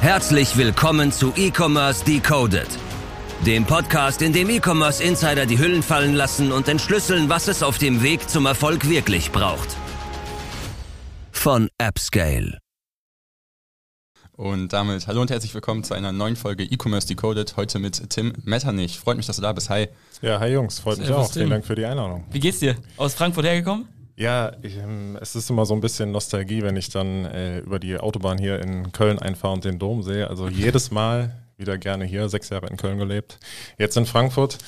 Herzlich willkommen zu E-Commerce Decoded, dem Podcast, in dem E-Commerce Insider die Hüllen fallen lassen und entschlüsseln, was es auf dem Weg zum Erfolg wirklich braucht. Von AppScale. Und damit hallo und herzlich willkommen zu einer neuen Folge E-Commerce Decoded. Heute mit Tim Metternich. Freut mich, dass du da bist. Hi. Ja, hi Jungs, freut mich Servus, auch. Vielen Tim. Dank für die Einladung. Wie geht's dir? Aus Frankfurt hergekommen? Ja, ich, ähm, es ist immer so ein bisschen Nostalgie, wenn ich dann äh, über die Autobahn hier in Köln einfahre und den Dom sehe. Also jedes Mal wieder gerne hier, sechs Jahre in Köln gelebt, jetzt in Frankfurt.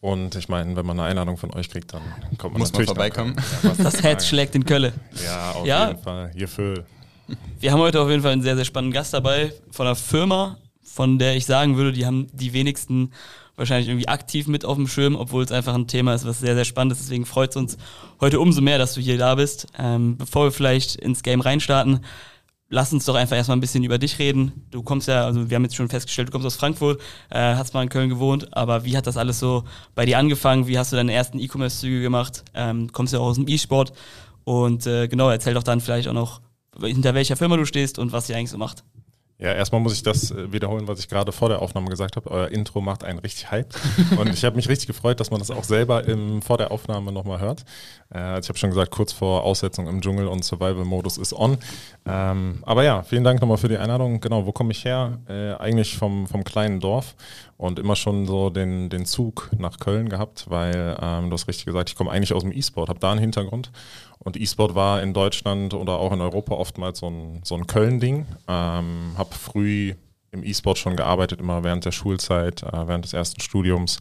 Und ich meine, wenn man eine Einladung von euch kriegt, dann kommt man Muss man natürlich vorbeikommen. Dann, ja, Das Herz schlägt in Kölle. sagen? Ja, auf Ja. jeden Fall. Hier für. Wir haben heute auf jeden Fall einen sehr, sehr spannenden Gast dabei von einer Firma, von der ich sagen würde, die haben die wenigsten wahrscheinlich irgendwie aktiv mit auf dem Schirm, obwohl es einfach ein Thema ist, was sehr, sehr spannend ist. Deswegen freut es uns heute umso mehr, dass du hier da bist. Ähm, bevor wir vielleicht ins Game reinstarten, lass uns doch einfach erstmal ein bisschen über dich reden. Du kommst ja, also wir haben jetzt schon festgestellt, du kommst aus Frankfurt, äh, hast mal in Köln gewohnt, aber wie hat das alles so bei dir angefangen? Wie hast du deine ersten E-Commerce-Züge gemacht? Ähm, kommst ja auch aus dem E-Sport und äh, genau, erzähl doch dann vielleicht auch noch, hinter welcher Firma du stehst und was ihr eigentlich so macht. Ja, erstmal muss ich das äh, wiederholen, was ich gerade vor der Aufnahme gesagt habe. Euer Intro macht einen richtig hyped. Und ich habe mich richtig gefreut, dass man das auch selber im, vor der Aufnahme nochmal hört. Äh, also ich habe schon gesagt, kurz vor Aussetzung im Dschungel und Survival-Modus ist on. Ähm, aber ja, vielen Dank nochmal für die Einladung. Genau, wo komme ich her? Äh, eigentlich vom, vom kleinen Dorf und immer schon so den, den Zug nach Köln gehabt, weil ähm, du hast richtig gesagt, ich komme eigentlich aus dem E-Sport, habe da einen Hintergrund. Und E-Sport war in Deutschland oder auch in Europa oftmals so ein, so ein Köln-Ding. Ähm, habe früh im E-Sport schon gearbeitet, immer während der Schulzeit, äh, während des ersten Studiums.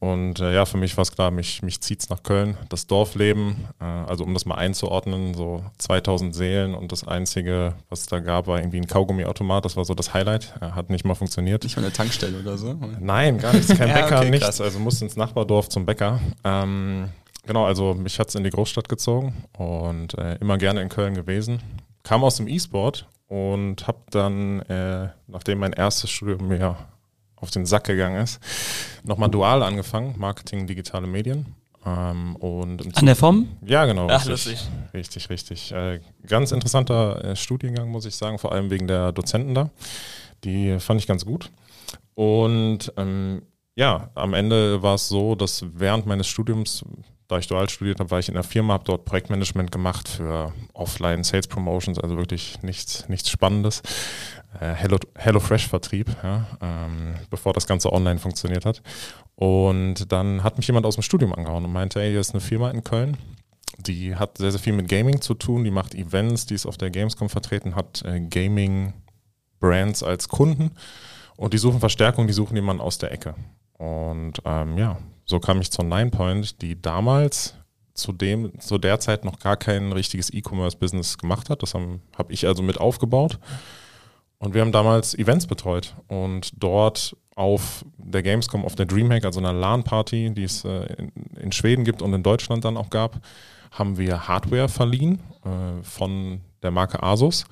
Und äh, ja, für mich war es klar, mich, mich zieht's nach Köln. Das Dorfleben, äh, also um das mal einzuordnen, so 2000 Seelen und das Einzige, was es da gab, war irgendwie ein Kaugummiautomat. Das war so das Highlight. Äh, hat nicht mal funktioniert. Nicht mal eine Tankstelle oder so. Nein, gar nichts. Kein Ja, Bäcker, okay, nichts. krass. Also musste ins Nachbardorf zum Bäcker. Ähm, genau, also mich hat's in die Großstadt gezogen und äh, immer gerne in Köln gewesen. Kam aus dem E-Sport und habe dann, äh, nachdem mein erstes Studium mir auf den Sack gegangen ist, nochmal dual angefangen, Marketing, digitale Medien. Ähm, und An der Form? ja, genau. Ach, richtig, lustig. richtig, richtig. Äh, ganz interessanter äh, Studiengang, muss ich sagen, vor allem wegen der Dozenten da. Die fand ich ganz gut. Und ähm, ja, am Ende war es so, dass während meines Studiums, da ich dual studiert habe, war ich in der Firma, habe dort Projektmanagement gemacht für Offline Sales Promotions, also wirklich nichts, nichts Spannendes. Äh, Hello, HelloFresh-Vertrieb, ja, ähm, bevor das Ganze online funktioniert hat. Und dann hat mich jemand aus dem Studium angehauen und meinte, ey, hier ist eine Firma in Köln, die hat sehr, sehr viel mit Gaming zu tun, die macht Events, die ist auf der Gamescom vertreten, hat äh, Gaming-Brands als Kunden und die suchen Verstärkung, die suchen jemanden aus der Ecke. Und ähm, ja, so kam ich zur Ninepoint, die damals zu, dem, zu der Zeit noch gar kein richtiges E-Commerce-Business gemacht hat. Das habe hab ich also mit aufgebaut. Und wir haben damals Events betreut und dort auf der Gamescom, auf der Dreamhack, also einer LAN-Party, die es äh, in, Schweden gibt und in Deutschland dann auch gab, haben wir Hardware verliehen äh, von der Marke Asus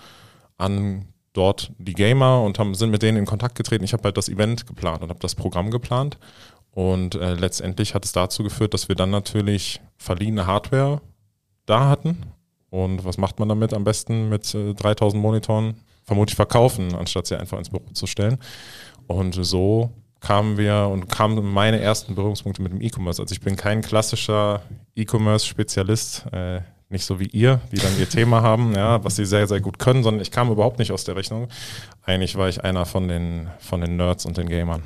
an dort die Gamer und haben, sind mit denen in Kontakt getreten. Ich habe halt das Event geplant und habe das Programm geplant. Und äh, letztendlich hat es dazu geführt, dass wir dann natürlich verliehene Hardware da hatten. Und was macht man damit am besten mit äh, 3000 Monitoren? Vermutlich verkaufen, anstatt sie einfach ins Büro zu stellen. Und so kamen wir und kamen meine ersten Berührungspunkte mit dem E-Commerce. Also ich bin kein klassischer E-Commerce-Spezialist, äh, nicht so wie ihr, die dann ihr Thema haben, ja, was sie sehr, sehr gut können, sondern ich kam überhaupt nicht aus der Rechnung. Eigentlich war ich einer von den, von den Nerds und den Gamern.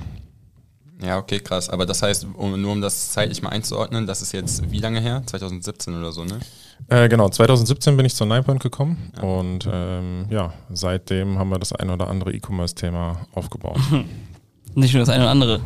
Ja, okay, krass. Aber das heißt, um, nur um das zeitlich mal einzuordnen, das ist jetzt wie lange her? 2017 oder so, ne? Äh, genau, 2017 bin ich zur Ninepoint gekommen und ähm, ja, seitdem haben wir das ein oder andere E-Commerce-Thema aufgebaut. Nicht nur das eine oder andere.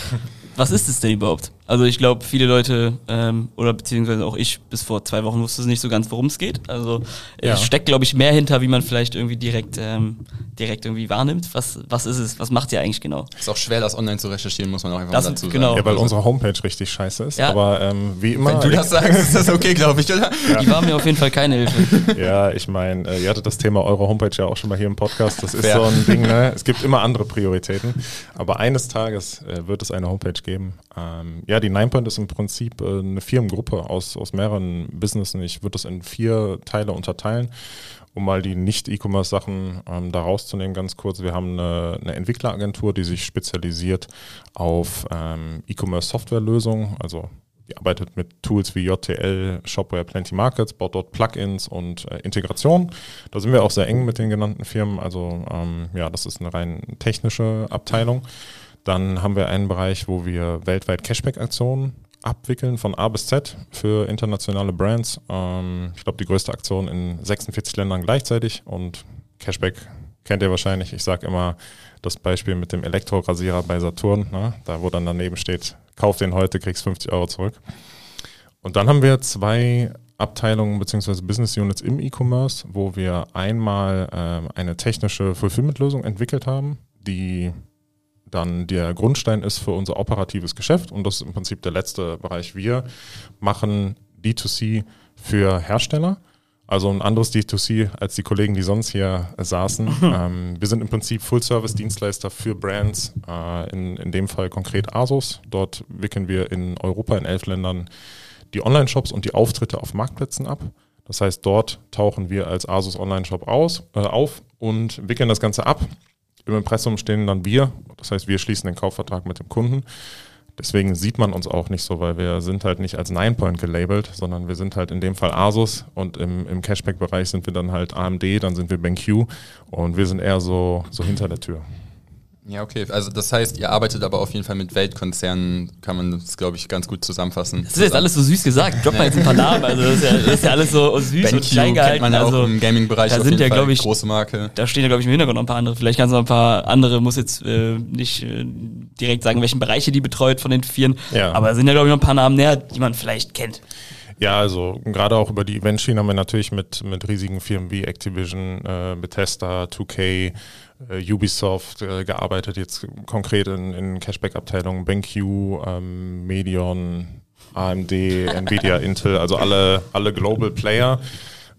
Was ist es denn überhaupt? Also ich glaube, viele Leute ähm, oder beziehungsweise auch ich bis vor zwei Wochen wusste es nicht so ganz, worum es geht. Also Ja. es steckt, glaube ich, mehr hinter, wie man vielleicht irgendwie direkt ähm, direkt irgendwie wahrnimmt. Was was ist es? Was macht ihr eigentlich genau? Ist auch schwer, das online zu recherchieren, muss man auch einfach Das mal dazu genau. sagen. ja, weil unsere Homepage richtig scheiße ist, Ja. aber ähm, wie immer. Wenn du das sagst, ist das okay, glaube ich, oder? Die war mir auf jeden Fall keine Hilfe. Ja, ich meine, äh, ihr hattet das Thema eure Homepage ja auch schon mal hier im Podcast. Das ist Fair. so ein Ding, ne? Es gibt immer andere Prioritäten. Aber eines Tages äh, wird es eine Homepage geben. Ähm, ja, die Ninepoint ist im Prinzip äh, eine Firmengruppe aus, aus mehreren Businessen. Ich würde das in vier Teile unterteilen. um mal die Nicht-E-Commerce-Sachen ähm, da rauszunehmen, ganz kurz. Wir haben eine, eine Entwickleragentur, die sich spezialisiert auf ähm, E-Commerce-Software-Lösungen, also die arbeitet mit Tools wie JTL, Shopware, Plenty Markets, baut dort Plugins und äh, Integration. Da sind wir auch sehr eng mit den genannten Firmen. Also ähm, ja, das ist eine rein technische Abteilung. Dann haben wir einen Bereich, wo wir weltweit Cashback-Aktionen abwickeln von A bis Z für internationale Brands. Ähm, ich glaube, die größte Aktion in 46 Ländern gleichzeitig und Cashback kennt ihr wahrscheinlich. Ich sage immer das Beispiel mit dem Elektrorasierer bei Saturn, ne? da wo dann daneben steht, kauf den heute, kriegst 50 Euro zurück. Und dann haben wir zwei Abteilungen bzw. Business Units im E-Commerce, wo wir einmal äh, eine technische Fulfillment-Lösung entwickelt haben, die dann der Grundstein ist für unser operatives Geschäft. Und das ist im Prinzip der letzte Bereich. Wir machen D2C für Hersteller. Also ein anderes D2C als die Kollegen, die sonst hier saßen. ähm, wir sind im Prinzip Full-Service-Dienstleister für Brands, äh, in, in dem Fall konkret Asus. Dort wickeln wir in Europa in elf Ländern die Online-Shops und die Auftritte auf Marktplätzen ab. Das heißt, dort tauchen wir als Asus Online-Shop äh, auf und wickeln das Ganze ab. Im Impressum stehen dann wir, das heißt, wir schließen den Kaufvertrag mit dem Kunden Deswegen sieht man uns auch nicht so, weil wir sind halt nicht als Ninepoint gelabelt, sondern wir sind halt in dem Fall Asus und im, im Cashback-Bereich sind wir dann halt AMD, dann sind wir BenQ und wir sind eher so, so hinter der Tür. Ja, okay. Also das heißt, ihr arbeitet aber auf jeden Fall mit Weltkonzernen, kann man das, glaube ich, ganz gut zusammenfassen. Das ist jetzt alles so süß gesagt. Droppt mal jetzt ein paar Namen. Also das ist ja, das ist ja alles so süß BenQ und klein gehalten. kennt man ja also, auch im Gaming-Bereich da auf sind jeden ja, Fall glaube ich, große Marke. Da stehen ja, glaube ich, im Hintergrund noch ein paar andere. Vielleicht kannst du noch ein paar andere, muss jetzt äh, nicht äh, direkt sagen, welchen Bereiche die betreut von den Vieren. Ja. Aber es sind ja, glaube ich, noch ein paar Namen näher, die man vielleicht kennt. Ja, also gerade auch über die Event-Schiene haben wir natürlich mit, mit riesigen Firmen wie Activision, äh, Bethesda, 2K, äh, Ubisoft äh, gearbeitet, jetzt konkret in, in Cashback-Abteilungen, BenQ, ähm, Medion, AMD, Nvidia, Intel, also alle, alle Global Player.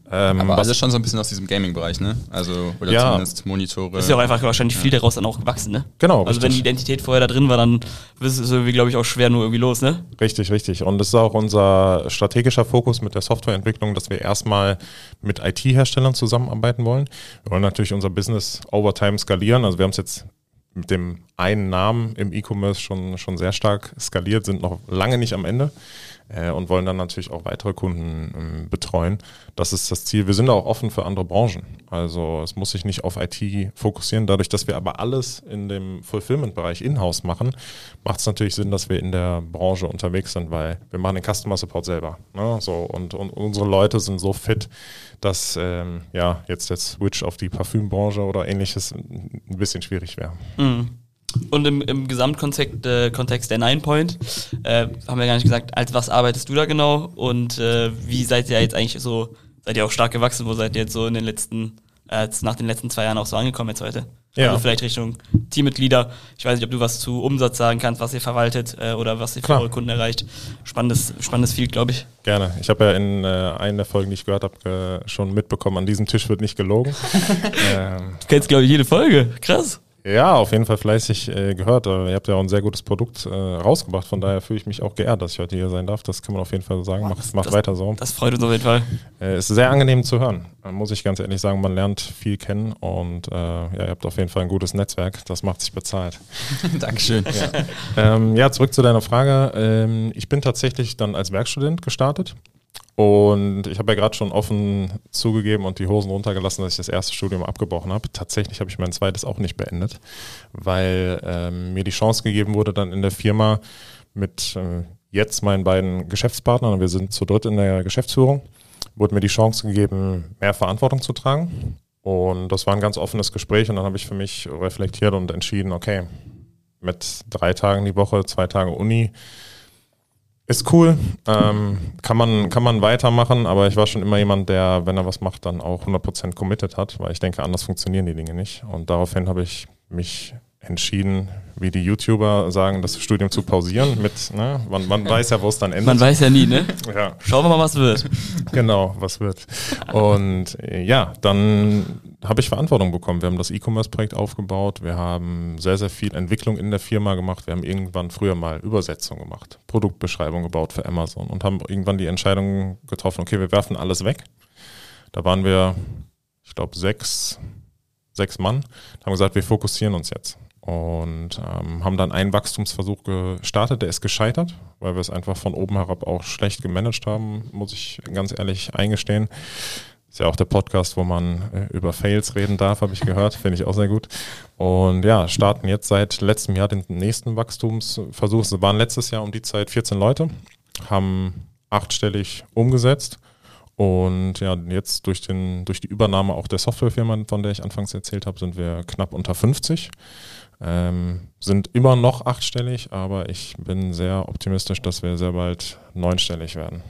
Ähm, Aber alles schon so ein bisschen aus diesem Gaming-Bereich, ne? Also, oder Ja. zumindest Monitore. Ist ja auch einfach wahrscheinlich viel daraus dann auch gewachsen, ne? Genau, Also wenn die richtig. Identität vorher da drin war, dann ist es irgendwie, glaube ich, auch schwer nur irgendwie los, ne? Richtig, richtig. Und das ist auch unser strategischer Fokus mit der Softwareentwicklung, dass wir erstmal mit IT-Herstellern zusammenarbeiten wollen. Wir wollen natürlich unser Business over time skalieren. Also wir haben es jetzt mit dem einen Namen im E-Commerce schon, schon sehr stark skaliert, sind noch lange nicht am Ende äh, und wollen dann natürlich auch weitere Kunden ähm, betreuen. Das ist das Ziel. Wir sind auch offen für andere Branchen. Also es muss sich nicht auf IT fokussieren. Dadurch, dass wir aber alles in dem Fulfillment-Bereich in-house machen, macht es natürlich Sinn, dass wir in der Branche unterwegs sind, weil wir machen den Customer Support selber. Ne? So, und, und unsere Leute sind so fit, dass ähm, ja jetzt der Switch auf die Parfümbranche oder ähnliches ein bisschen schwierig wäre. Und im, im Gesamtkontext äh, Kontext der Nine Point äh, haben wir gar nicht gesagt, als was arbeitest du da genau und äh, wie seid ihr jetzt eigentlich so, seid ihr auch stark gewachsen, wo seid ihr jetzt so in den letzten, äh, nach den letzten zwei Jahren auch so angekommen jetzt heute? Ja. Also vielleicht Richtung Teammitglieder. Ich weiß nicht, ob du was zu Umsatz sagen kannst, was ihr verwaltet äh, oder was ihr für Klar. eure Kunden erreicht. Spannendes, spannendes Field, glaube ich. Gerne. Ich habe ja in äh, einer der Folgen, die ich gehört habe, äh, schon mitbekommen, an diesem Tisch wird nicht gelogen. ähm, Du kennst, glaube ich, jede Folge. Krass. Ja, auf jeden Fall fleißig äh, gehört. Äh, ihr habt ja auch ein sehr gutes Produkt äh, rausgebracht. Von daher fühle ich mich auch geehrt, dass ich heute hier sein darf. Das kann man auf jeden Fall sagen. Macht, macht das- weiter so. Das freut uns auf jeden Fall. Äh, ist sehr angenehm zu hören. Muss ich ganz ehrlich sagen, man lernt viel kennen und äh, ja, ihr habt auf jeden Fall ein gutes Netzwerk. Das macht sich bezahlt. Dankeschön. Ähm, ja, zurück zu deiner Frage. Ähm, ich bin tatsächlich dann als Werkstudent gestartet. Und ich habe ja gerade schon offen zugegeben und die Hosen runtergelassen, dass ich das erste Studium abgebrochen habe. Tatsächlich habe ich mein zweites auch nicht beendet, weil ähm, mir die Chance gegeben wurde, dann in der Firma mit äh, jetzt meinen beiden Geschäftspartnern, und wir sind zu dritt in der Geschäftsführung, wurde mir die Chance gegeben, mehr Verantwortung zu tragen. Und das war ein ganz offenes Gespräch und dann habe ich für mich reflektiert und entschieden, okay, mit drei Tagen die Woche, zwei Tage Uni. Ist cool, ähm, kann, man, kann man weitermachen, aber ich war schon immer jemand, der, wenn er was macht, dann auch 100% committed hat, weil ich denke, anders funktionieren die Dinge nicht. Und daraufhin habe ich mich entschieden, wie die YouTuber sagen, das Studium zu pausieren mit, ne, man, man weiß ja, wo es dann endet. Man weiß ja nie, ne? ja. Schauen wir mal, was wird. Genau, was wird. Und äh, ja, dann habe ich Verantwortung bekommen. Wir haben das E-Commerce-Projekt aufgebaut. Wir haben sehr, sehr viel Entwicklung in der Firma gemacht. Wir haben irgendwann früher mal Übersetzung gemacht, Produktbeschreibung gebaut für Amazon und haben irgendwann die Entscheidung getroffen, okay, wir werfen alles weg. Da waren wir, ich glaube, sechs, sechs Mann, haben gesagt, wir fokussieren uns jetzt. Und ähm, haben dann einen Wachstumsversuch gestartet, der ist gescheitert, weil wir es einfach von oben herab auch schlecht gemanagt haben, muss ich ganz ehrlich eingestehen. Ist ja auch der Podcast, wo man äh, über Fails reden darf, habe ich gehört. Finde ich auch sehr gut. Und ja, starten jetzt seit letztem Jahr den nächsten Wachstumsversuch. Es waren letztes Jahr um die Zeit 14 Leute, haben achtstellig umgesetzt. Und ja, jetzt durch, den, durch die Übernahme auch der Softwarefirma, von der ich anfangs erzählt habe, sind wir knapp unter 50. Ähm, sind immer noch achtstellig, aber ich bin sehr optimistisch, dass wir sehr bald neunstellig werden.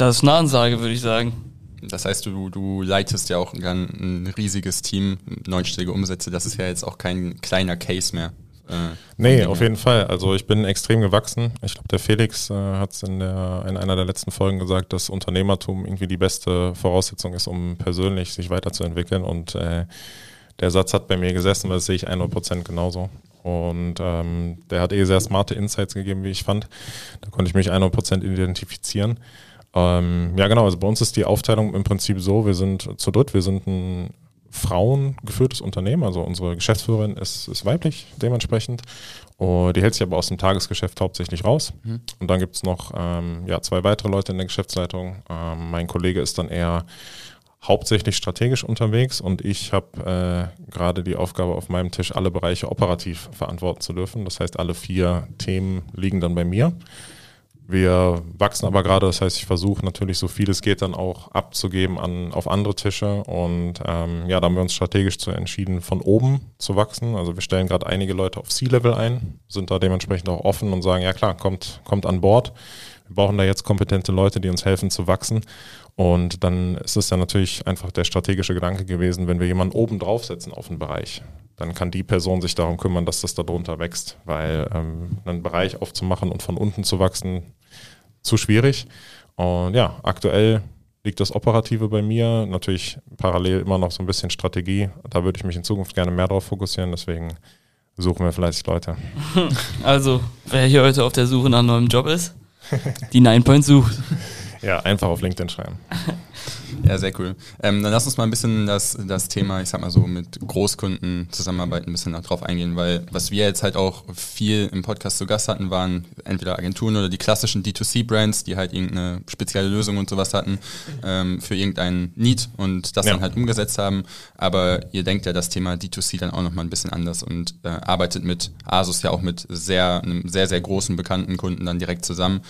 Das ist eine Ansage, würde ich sagen. Das heißt, du, du leitest ja auch ein, ein riesiges Team, neunstellige Umsätze. Das ist ja jetzt auch kein kleiner Case mehr. Äh, nee, auf jeden Fall. Also ich bin extrem gewachsen. Ich glaube, der Felix äh, hat es in, in einer der letzten Folgen gesagt, dass Unternehmertum irgendwie die beste Voraussetzung ist, um persönlich sich weiterzuentwickeln. Und äh, der Satz hat bei mir gesessen, weil das sehe ich 100% genauso. Und ähm, der hat eh sehr smarte Insights gegeben, wie ich fand. Da konnte ich mich 100% identifizieren. Ähm, ja, genau. Also bei uns ist die Aufteilung im Prinzip so: Wir sind zu dritt, wir sind ein frauengeführtes Unternehmen. Also unsere Geschäftsführerin ist, ist weiblich dementsprechend. Und die hält sich aber aus dem Tagesgeschäft hauptsächlich raus. Mhm. Und dann gibt es noch ähm, ja, zwei weitere Leute in der Geschäftsleitung. Ähm, mein Kollege ist dann eher hauptsächlich strategisch unterwegs und ich habe äh, gerade die Aufgabe auf meinem Tisch, alle Bereiche operativ verantworten zu dürfen. Das heißt, alle vier Themen liegen dann bei mir. Wir wachsen aber gerade, das heißt, ich versuche natürlich so viel es geht dann auch abzugeben an, auf andere Tische. Und ähm, ja, da haben wir uns strategisch zu entschieden, von oben zu wachsen. Also wir stellen gerade einige Leute auf C-Level ein, sind da dementsprechend auch offen und sagen, ja klar, kommt, kommt an Bord. Wir brauchen da jetzt kompetente Leute, die uns helfen zu wachsen. Und dann ist es ja natürlich einfach der strategische Gedanke gewesen, wenn wir jemanden oben draufsetzen auf einen Bereich, dann kann die Person sich darum kümmern, dass das darunter wächst, weil ähm, einen Bereich aufzumachen und von unten zu wachsen, zu schwierig. Und ja, aktuell liegt das Operative bei mir, natürlich parallel immer noch so ein bisschen Strategie. Da würde ich mich in Zukunft gerne mehr drauf fokussieren, deswegen suchen wir fleißig Leute. Also, wer hier heute auf der Suche nach einem neuen Job ist, die Nine Point sucht. Ja, einfach auf LinkedIn schreiben. Ja, sehr cool. Ähm, dann lass uns mal ein bisschen das, das Thema, ich sag mal so, mit Großkunden zusammenarbeiten, ein bisschen darauf eingehen, weil was wir jetzt halt auch viel im Podcast zu Gast hatten, waren entweder Agenturen oder die klassischen D2C-Brands, die halt irgendeine spezielle Lösung und sowas hatten ähm, für irgendeinen Need und das ja. dann halt umgesetzt haben. Aber ihr denkt ja das Thema D2C dann auch nochmal ein bisschen anders und äh, arbeitet mit Asus ja auch mit sehr, einem sehr, sehr großen bekannten Kunden dann direkt zusammen.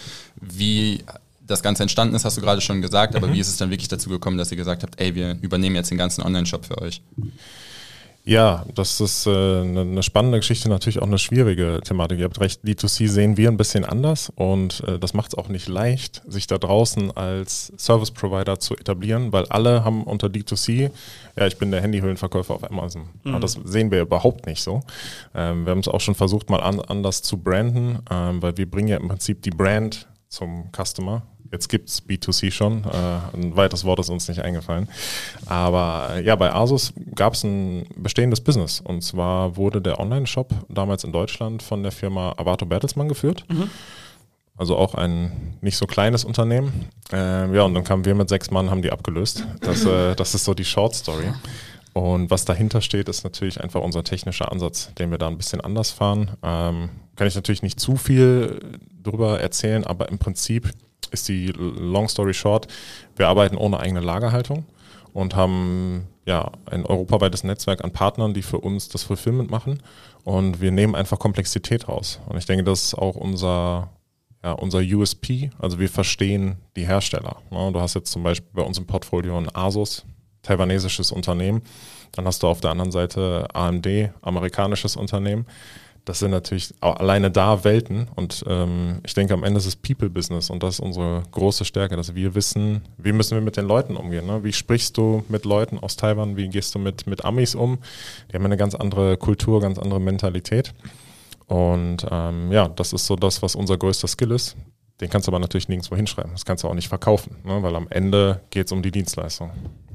Wie das Ganze entstanden ist, hast du gerade schon gesagt, aber mhm. wie ist es dann wirklich dazu gekommen, dass ihr gesagt habt, ey, wir übernehmen jetzt den ganzen Online-Shop für euch? Ja, das ist äh, eine, eine spannende Geschichte, natürlich auch eine schwierige Thematik. Ihr habt recht, D2C sehen wir ein bisschen anders und äh, das macht es auch nicht leicht, sich da draußen als Service Provider zu etablieren, weil alle haben unter D2C, ja, ich bin der Handyhüllenverkäufer auf Amazon. Mhm. Aber das sehen wir überhaupt nicht so. Ähm, wir haben es auch schon versucht, mal an, anders zu branden, ähm, weil wir bringen ja im Prinzip die Brand zum Customer Jetzt gibt es B2C schon. Äh, ein weiteres Wort ist uns nicht eingefallen. Aber äh, ja, bei Asus gab es ein bestehendes Business. Und zwar wurde der Online-Shop damals in Deutschland von der Firma Avato Bertelsmann geführt. Mhm. Also auch ein nicht so kleines Unternehmen. Äh, ja, und dann kamen wir mit sechs Mann, haben die abgelöst. Das, äh, das ist so die Short Story. Und was dahinter steht, ist natürlich einfach unser technischer Ansatz, den wir da ein bisschen anders fahren. Ähm, kann ich natürlich nicht zu viel drüber erzählen, aber im Prinzip ist die Long Story Short, wir arbeiten ohne eigene Lagerhaltung und haben ja ein europaweites Netzwerk an Partnern, die für uns das Fulfillment machen und wir nehmen einfach Komplexität raus. Und ich denke, das ist auch unser ja, unser USP, also wir verstehen die Hersteller. Du hast jetzt zum Beispiel bei uns im Portfolio ein Asus, taiwanesisches Unternehmen, dann hast du auf der anderen Seite AMD, amerikanisches Unternehmen das sind natürlich alleine da Welten und ähm, ich denke am Ende ist es People-Business und das ist unsere große Stärke, dass wir wissen, wie müssen wir mit den Leuten umgehen. Ne? Wie sprichst du mit Leuten aus Taiwan, wie gehst du mit, mit Amis um? Die haben eine ganz andere Kultur, ganz andere Mentalität und ähm, ja, das ist so das, was unser größter Skill ist. Den kannst du aber natürlich nirgendwo hinschreiben. Das kannst du auch nicht verkaufen, ne? weil am Ende geht es um die Dienstleistung.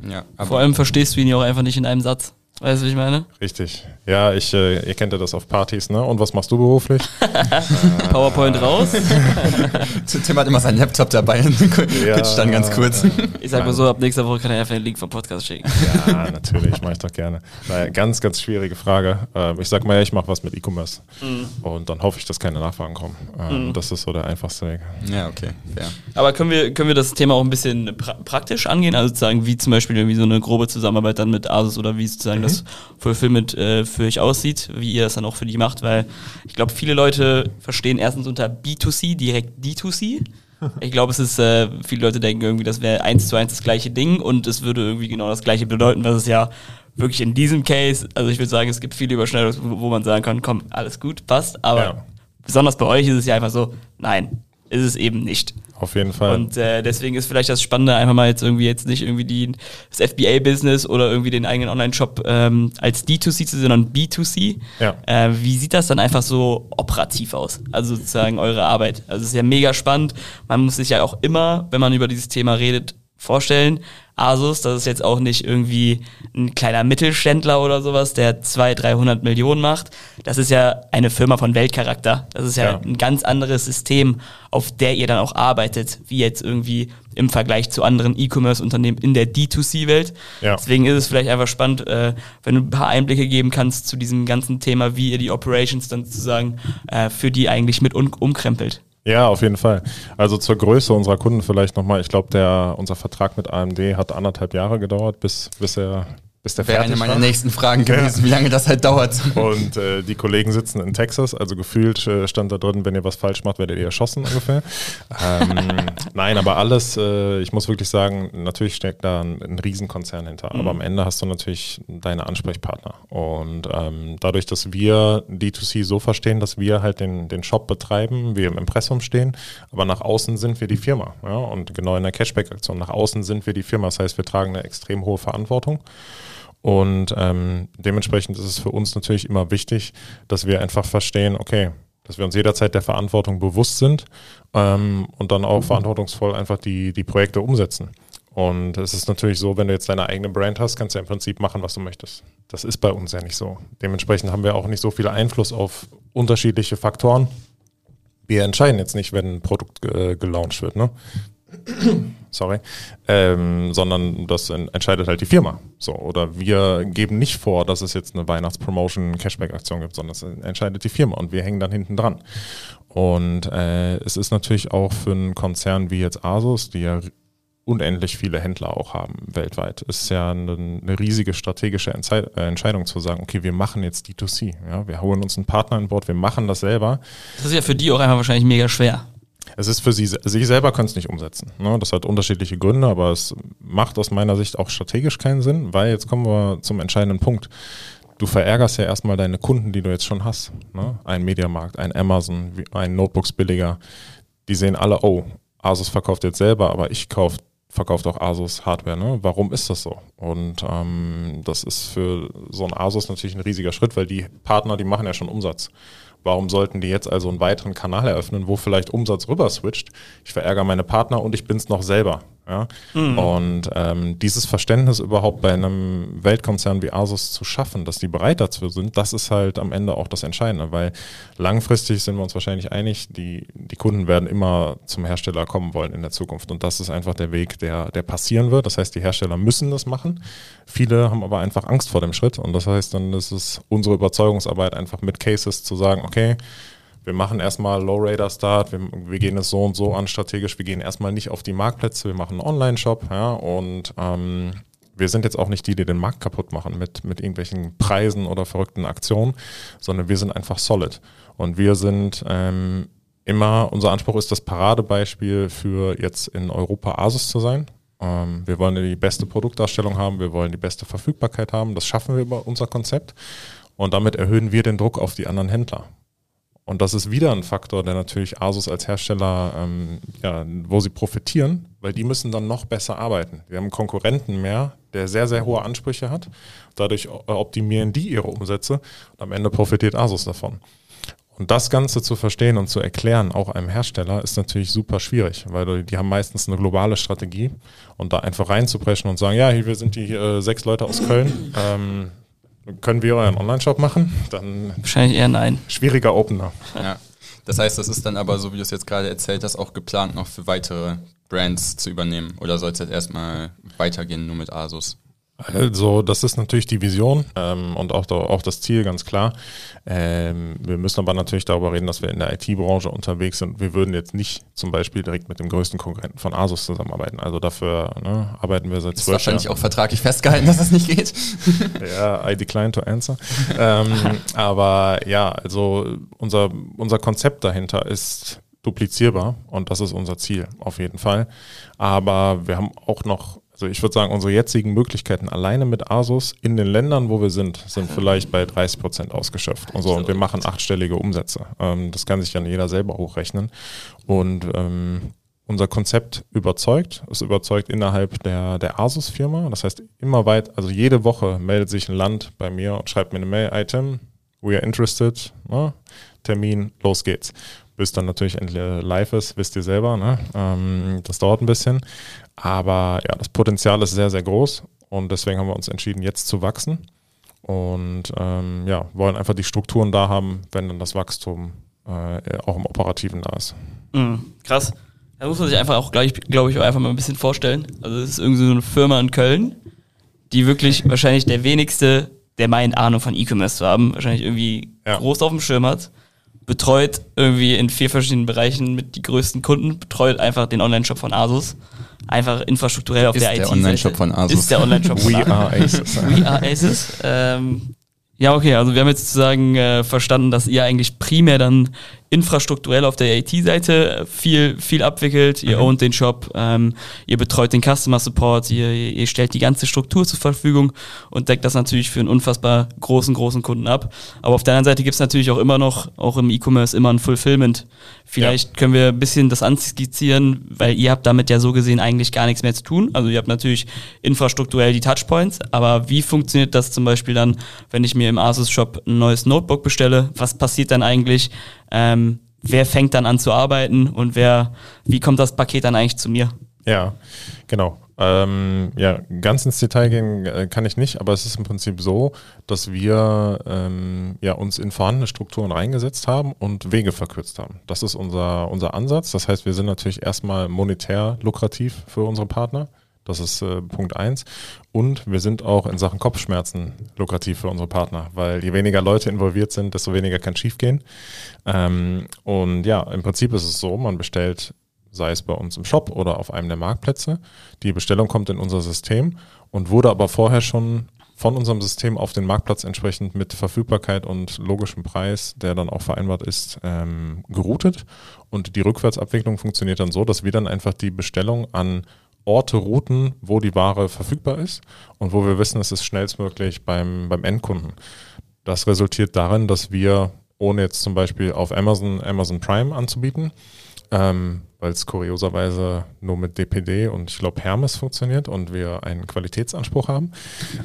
Ja, Vor allem verstehst du ihn ja auch einfach nicht in einem Satz. Weißt du, wie ich meine? Richtig. Ja, ich, äh, ihr kennt ja das auf Partys, ne? Und was machst du beruflich? PowerPoint raus. Tim hat immer seinen Laptop dabei und pitcht dann ganz kurz. Ich sag mal so, ab nächster Woche kann er einfach den Link vom Podcast schicken. Ja, natürlich, mache ich doch gerne. Naja, ganz, ganz schwierige Frage. Ähm, ich sag mal, ja, ich mache was mit E-Commerce. Und dann hoffe ich, dass keine Nachfragen kommen. Ähm, Das ist so der einfachste Weg. Ja, okay, fair. Aber können wir, können wir das Thema auch ein bisschen pra praktisch angehen? Also sozusagen, wie zum Beispiel irgendwie so eine grobe Zusammenarbeit dann mit Asus oder wie sozusagen das Fulfillment äh, für euch aussieht, wie ihr das dann auch für die macht, weil ich glaube, viele Leute verstehen erstens unter B2C direkt D2C. Ich glaube, es ist, äh, viele Leute denken irgendwie, das wäre eins zu eins das gleiche Ding und es würde irgendwie genau das gleiche bedeuten, was es ja wirklich in diesem Case, also ich würde sagen, es gibt viele Überschneidungen, wo man sagen kann, komm, alles gut, passt, aber Ja. besonders bei euch ist es ja einfach so, nein, ist es eben nicht. Auf jeden Fall. Und äh, deswegen ist vielleicht das Spannende, einfach mal jetzt irgendwie jetzt nicht irgendwie die, das FBA-Business oder irgendwie den eigenen Online-Shop ähm, als D2C zu sehen, sondern B2C. Ja. Äh, wie sieht das dann einfach so operativ aus? Also sozusagen eure Arbeit. Also es ist ja mega spannend. Man muss sich ja auch immer, wenn man über dieses Thema redet, vorstellen, Asus, das ist jetzt auch nicht irgendwie ein kleiner Mittelständler oder sowas, der 200, 300 Millionen macht. Das ist ja eine Firma von Weltcharakter. Das ist ja, Ja. ein ganz anderes System, auf der ihr dann auch arbeitet, wie jetzt irgendwie im Vergleich zu anderen E-Commerce-Unternehmen in der D2C-Welt. Ja. Deswegen ist es vielleicht einfach spannend, äh, wenn du ein paar Einblicke geben kannst zu diesem ganzen Thema, wie ihr die Operations dann sozusagen äh, für die eigentlich mit un umkrempelt. Ja, auf jeden Fall. Also zur Größe unserer Kunden vielleicht nochmal. Ich glaube, der unser Vertrag mit AMD hat anderthalb Jahre gedauert, bis, bis er bis der Wäre fertig eine meiner war. nächsten Fragen gewesen, wie lange das halt dauert. Und äh, die Kollegen sitzen in Texas, also gefühlt äh, stand da drin, wenn ihr was falsch macht, werdet ihr erschossen ungefähr. ähm, nein, aber alles, äh, ich muss wirklich sagen, natürlich steckt da ein, ein Riesenkonzern hinter, aber am Ende hast du natürlich deine Ansprechpartner. Und ähm, dadurch, dass wir D2C so verstehen, dass wir halt den, den Shop betreiben, wir im Impressum stehen, aber nach außen sind wir die Firma. Ja? Und genau in der Cashback-Aktion, nach außen sind wir die Firma. Das heißt, wir tragen eine extrem hohe Verantwortung. Und ähm, dementsprechend ist es für uns natürlich immer wichtig, dass wir einfach verstehen, okay, dass wir uns jederzeit der Verantwortung bewusst sind ähm, und dann auch verantwortungsvoll einfach die, die Projekte umsetzen. Und es ist natürlich so, wenn du jetzt deine eigene Brand hast, kannst du im Prinzip machen, was du möchtest. Das ist bei uns ja nicht so. Dementsprechend haben wir auch nicht so viel Einfluss auf unterschiedliche Faktoren. Wir entscheiden jetzt nicht, wenn ein Produkt äh, gelauncht wird, ne? Sorry, ähm, sondern das en- entscheidet halt die Firma. So, oder wir geben nicht vor, dass es jetzt eine Weihnachtspromotion Cashback-Aktion gibt, sondern das entscheidet die Firma und wir hängen dann hinten dran. Und äh, es ist natürlich auch für einen Konzern wie jetzt Asus, die ja unendlich viele Händler auch haben weltweit. Es ist ja eine, eine riesige strategische Entzei- äh, Entscheidung zu sagen, okay, wir machen jetzt D2C. Ja, wir holen uns einen Partner an Bord, wir machen das selber. Das ist ja für die auch einfach wahrscheinlich mega schwer. Es ist für sie, sie selber können es nicht umsetzen. Ne? Das hat unterschiedliche Gründe, aber es macht aus meiner Sicht auch strategisch keinen Sinn, weil jetzt kommen wir zum entscheidenden Punkt. Du verärgerst ja erstmal deine Kunden, die du jetzt schon hast. Ne? Ein Mediamarkt, ein Amazon, ein Notebooks billiger. Die sehen alle, oh, Asus verkauft jetzt selber, aber ich kauf, verkauft auch Asus Hardware. Ne? Warum ist das so? Und ähm, das ist für so ein Asus natürlich ein riesiger Schritt, weil die Partner, die machen ja schon Umsatz. Warum sollten die jetzt also einen weiteren Kanal eröffnen, wo vielleicht Umsatz rüber switcht? Ich verärgere meine Partner und ich bin's noch selber. Ja? Und ähm, dieses Verständnis überhaupt bei einem Weltkonzern wie Asus zu schaffen, dass die bereit dazu sind, das ist halt am Ende auch das Entscheidende, weil langfristig sind wir uns wahrscheinlich einig, die, die Kunden werden immer zum Hersteller kommen wollen in der Zukunft. Und das ist einfach der Weg, der, der passieren wird. Das heißt, die Hersteller müssen das machen. Viele haben aber einfach Angst vor dem Schritt. Und das heißt, dann ist es unsere Überzeugungsarbeit, einfach mit Cases zu sagen, okay, wir machen erstmal Low Radar Start, wir, wir gehen es so und so an strategisch, wir gehen erstmal nicht auf die Marktplätze, wir machen einen Online-Shop, ja, und ähm, wir sind jetzt auch nicht die, die den Markt kaputt machen mit, mit irgendwelchen Preisen oder verrückten Aktionen, sondern wir sind einfach solid. Und wir sind ähm, immer, unser Anspruch ist das Paradebeispiel für jetzt in Europa Asus zu sein. Ähm, wir wollen die beste Produktdarstellung haben, wir wollen die beste Verfügbarkeit haben, das schaffen wir über unser Konzept. Und damit erhöhen wir den Druck auf die anderen Händler. Und das ist wieder ein Faktor, der natürlich Asus als Hersteller, ähm, ja, wo sie profitieren, weil die müssen dann noch besser arbeiten. Wir haben einen Konkurrenten mehr, der sehr, sehr hohe Ansprüche hat. Dadurch äh, optimieren die ihre Umsätze und am Ende profitiert Asus davon. Und das Ganze zu verstehen und zu erklären, auch einem Hersteller, ist natürlich super schwierig, weil die- haben meistens eine globale Strategie und da einfach reinzupreschen und sagen, ja, hier, wir sind die äh, sechs Leute aus Köln, ähm, können wir euren Online-Shop machen? Dann Wahrscheinlich eher nein. schwieriger Opener. Ja. Das heißt, das ist dann aber, so wie du es jetzt gerade erzählt hast, auch geplant, noch für weitere Brands zu übernehmen. Oder soll es jetzt erstmal weitergehen, nur mit Asus? Also, das ist natürlich die Vision ähm, und auch, da, auch das Ziel, ganz klar. Ähm, wir müssen aber natürlich darüber reden, dass wir in der IT-Branche unterwegs sind. Wir würden jetzt nicht zum Beispiel direkt mit dem größten Konkurrenten von Asus zusammenarbeiten. Also dafür ne, arbeiten wir seit Ist zwölf wahrscheinlich Jahren. auch vertraglich festgehalten, dass das nicht geht. Ja, I decline to answer. ähm, aber ja, also unser, unser Konzept dahinter ist duplizierbar und das ist unser Ziel auf jeden Fall. Aber wir haben auch noch, also ich würde sagen, unsere jetzigen Möglichkeiten alleine mit Asus in den Ländern, wo wir sind, sind vielleicht bei 30 Prozent ausgeschöpft. Und, so, und wir machen achtstellige Umsätze. Ähm, das kann sich dann jeder selber hochrechnen. Und ähm, unser Konzept überzeugt. Es überzeugt innerhalb der, der Asus-Firma. Das heißt, immer weit, also jede Woche meldet sich ein Land bei mir und schreibt mir eine Mail-Item. We are interested. Ne? Termin, los geht's. Bis dann natürlich endlich live ist, wisst ihr selber. Ne? Ähm, das dauert ein bisschen. Aber ja, das Potenzial ist sehr, sehr groß. Und deswegen haben wir uns entschieden, jetzt zu wachsen. Und ähm, ja, wollen einfach die Strukturen da haben, wenn dann das Wachstum äh, auch im Operativen da ist. Mhm, krass. Da muss man sich einfach auch gleich, glaube ich, auch einfach mal ein bisschen vorstellen. Also es ist irgendwie so eine Firma in Köln, die wirklich wahrscheinlich der wenigste, der meint Ahnung von E-Commerce zu haben, wahrscheinlich irgendwie Ja. groß auf dem Schirm hat, betreut irgendwie in vier verschiedenen Bereichen mit die größten Kunden, betreut einfach den Online-Shop von Asus. Einfach infrastrukturell auf Ist der, der IT. Online-Shop von Asus. Ist der Online-Shop von We Asus. are Aces. We are Aces. Ähm, ja, okay, also wir haben jetzt sozusagen äh, verstanden, dass ihr eigentlich primär dann infrastrukturell auf der IT-Seite viel, viel abwickelt. Ihr ownt den Shop, ähm, ihr betreut den Customer Support, ihr, ihr stellt die ganze Struktur zur Verfügung und deckt das natürlich für einen unfassbar großen, großen Kunden ab. Aber auf der anderen Seite gibt es natürlich auch immer noch, auch im E-Commerce, immer ein Fulfillment. Vielleicht können wir ein bisschen das anskizzieren, weil ihr habt damit ja so gesehen eigentlich gar nichts mehr zu tun. Also ihr habt natürlich infrastrukturell die Touchpoints, aber wie funktioniert das zum Beispiel dann, wenn ich mir im Asus-Shop ein neues Notebook bestelle? Was passiert dann eigentlich? Ähm, wer fängt dann an zu arbeiten und wer, wie kommt das Paket dann eigentlich zu mir? Ja, genau. Ähm, ja, ganz ins Detail gehen äh, kann ich nicht, aber es ist im Prinzip so, dass wir ähm, ja, uns in vorhandene Strukturen reingesetzt haben und Wege verkürzt haben. Das ist unser, unser Ansatz. Das heißt, wir sind natürlich erstmal monetär lukrativ für unsere Partner. Das ist äh, Punkt eins. Und wir sind auch in Sachen Kopfschmerzen lukrativ für unsere Partner, weil je weniger Leute involviert sind, desto weniger kann schiefgehen. Ähm, und ja, im Prinzip ist es so, man bestellt sei es bei uns im Shop oder auf einem der Marktplätze. Die Bestellung kommt in unser System und wurde aber vorher schon von unserem System auf den Marktplatz entsprechend mit Verfügbarkeit und logischem Preis, der dann auch vereinbart ist, ähm, geroutet. Und die Rückwärtsabwicklung funktioniert dann so, dass wir dann einfach die Bestellung an Orte routen, wo die Ware verfügbar ist und wo wir wissen, es ist schnellstmöglich beim, beim Endkunden. Das resultiert darin, dass wir, ohne jetzt zum Beispiel auf Amazon, Amazon Prime anzubieten, ähm, weil es kurioserweise nur mit DPD und ich glaube Hermes funktioniert und wir einen Qualitätsanspruch haben.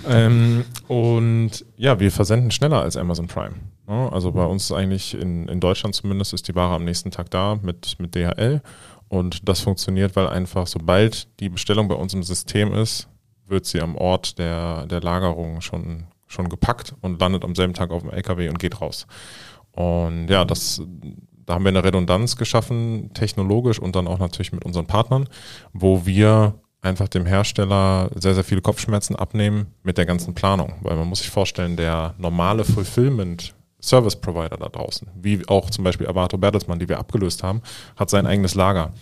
Ähm, und ja, wir versenden schneller als Amazon Prime. Ja, also bei uns eigentlich in, in Deutschland zumindest ist die Ware am nächsten Tag da mit, mit DHL. Und das funktioniert, weil einfach sobald die Bestellung bei uns im System ist, wird sie am Ort der, der Lagerung schon, schon gepackt und landet am selben Tag auf dem LKW und geht raus. Und ja, das, da haben wir eine Redundanz geschaffen, technologisch und dann auch natürlich mit unseren Partnern, wo wir einfach dem Hersteller sehr, sehr viele Kopfschmerzen abnehmen mit der ganzen Planung. Weil man muss sich vorstellen, der normale Fulfillment Service Provider da draußen, wie auch zum Beispiel Avato Bertelsmann, die wir abgelöst haben, hat sein eigenes Lager.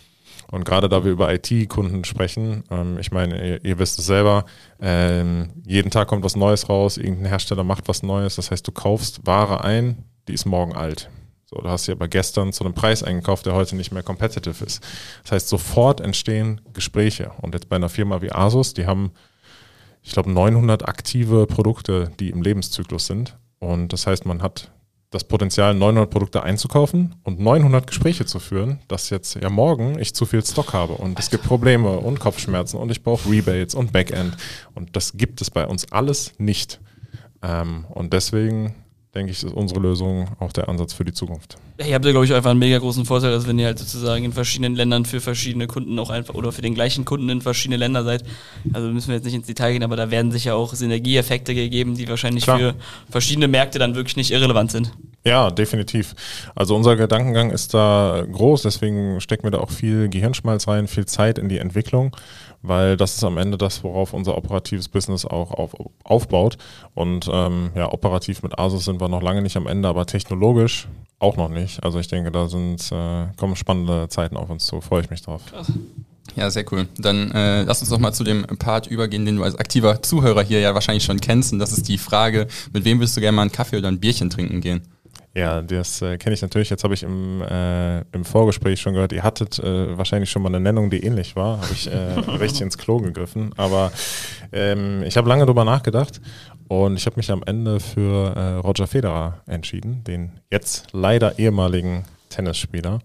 Und gerade da wir über IT-Kunden sprechen, ähm, ich meine, ihr, ihr, wisst es selber, ähm, jeden Tag kommt was Neues raus, irgendein Hersteller macht was Neues. Das heißt, du kaufst Ware ein, die ist morgen alt. So, du hast sie aber gestern zu einem Preis eingekauft, der heute nicht mehr competitive ist. Das heißt, sofort entstehen Gespräche. Und jetzt bei einer Firma wie Asus, die haben, ich glaube, 900 aktive Produkte, die im Lebenszyklus sind. Und das heißt, man hat das Potenzial, 900 Produkte einzukaufen und 900 Gespräche zu führen, dass jetzt ja morgen ich zu viel Stock habe und es gibt Probleme und Kopfschmerzen und ich brauche Rebates und Backend und das gibt es bei uns alles nicht. Ähm, und deswegen denke ich, ist unsere Lösung auch der Ansatz für die Zukunft. Ja, ihr habt ja, glaube ich, einfach einen mega großen Vorteil, dass wenn ihr halt sozusagen in verschiedenen Ländern für verschiedene Kunden auch einfach oder für den gleichen Kunden in verschiedene Länder seid. Also müssen wir jetzt nicht ins Detail gehen, aber da werden sicher auch Synergieeffekte gegeben, die wahrscheinlich Klar. für verschiedene Märkte dann wirklich nicht irrelevant sind. Ja, definitiv. Also unser Gedankengang ist da groß, deswegen stecken wir da auch viel Gehirnschmalz rein, viel Zeit in die Entwicklung, weil das ist am Ende das, worauf unser operatives Business auch auf, aufbaut. Und ähm, ja, operativ mit Asus sind wir noch lange nicht am Ende, aber technologisch auch noch nicht. Also ich denke, da sind äh, kommen spannende Zeiten auf uns zu. Freue ich mich drauf. Ja, sehr cool. Dann äh, lass uns doch mal zu dem Part übergehen, den du als aktiver Zuhörer hier ja wahrscheinlich schon kennst. Und das ist die Frage, mit wem würdest du gerne mal einen Kaffee oder ein Bierchen trinken gehen? Ja, das äh, kenne ich natürlich. Jetzt habe ich im, äh, im Vorgespräch schon gehört, ihr hattet äh, wahrscheinlich schon mal eine Nennung, die ähnlich war. Habe ich äh, richtig ins Klo gegriffen. Aber ähm, ich habe lange drüber nachgedacht und ich habe mich am Ende für äh, Roger Federer entschieden, den jetzt leider ehemaligen Tennisspieler,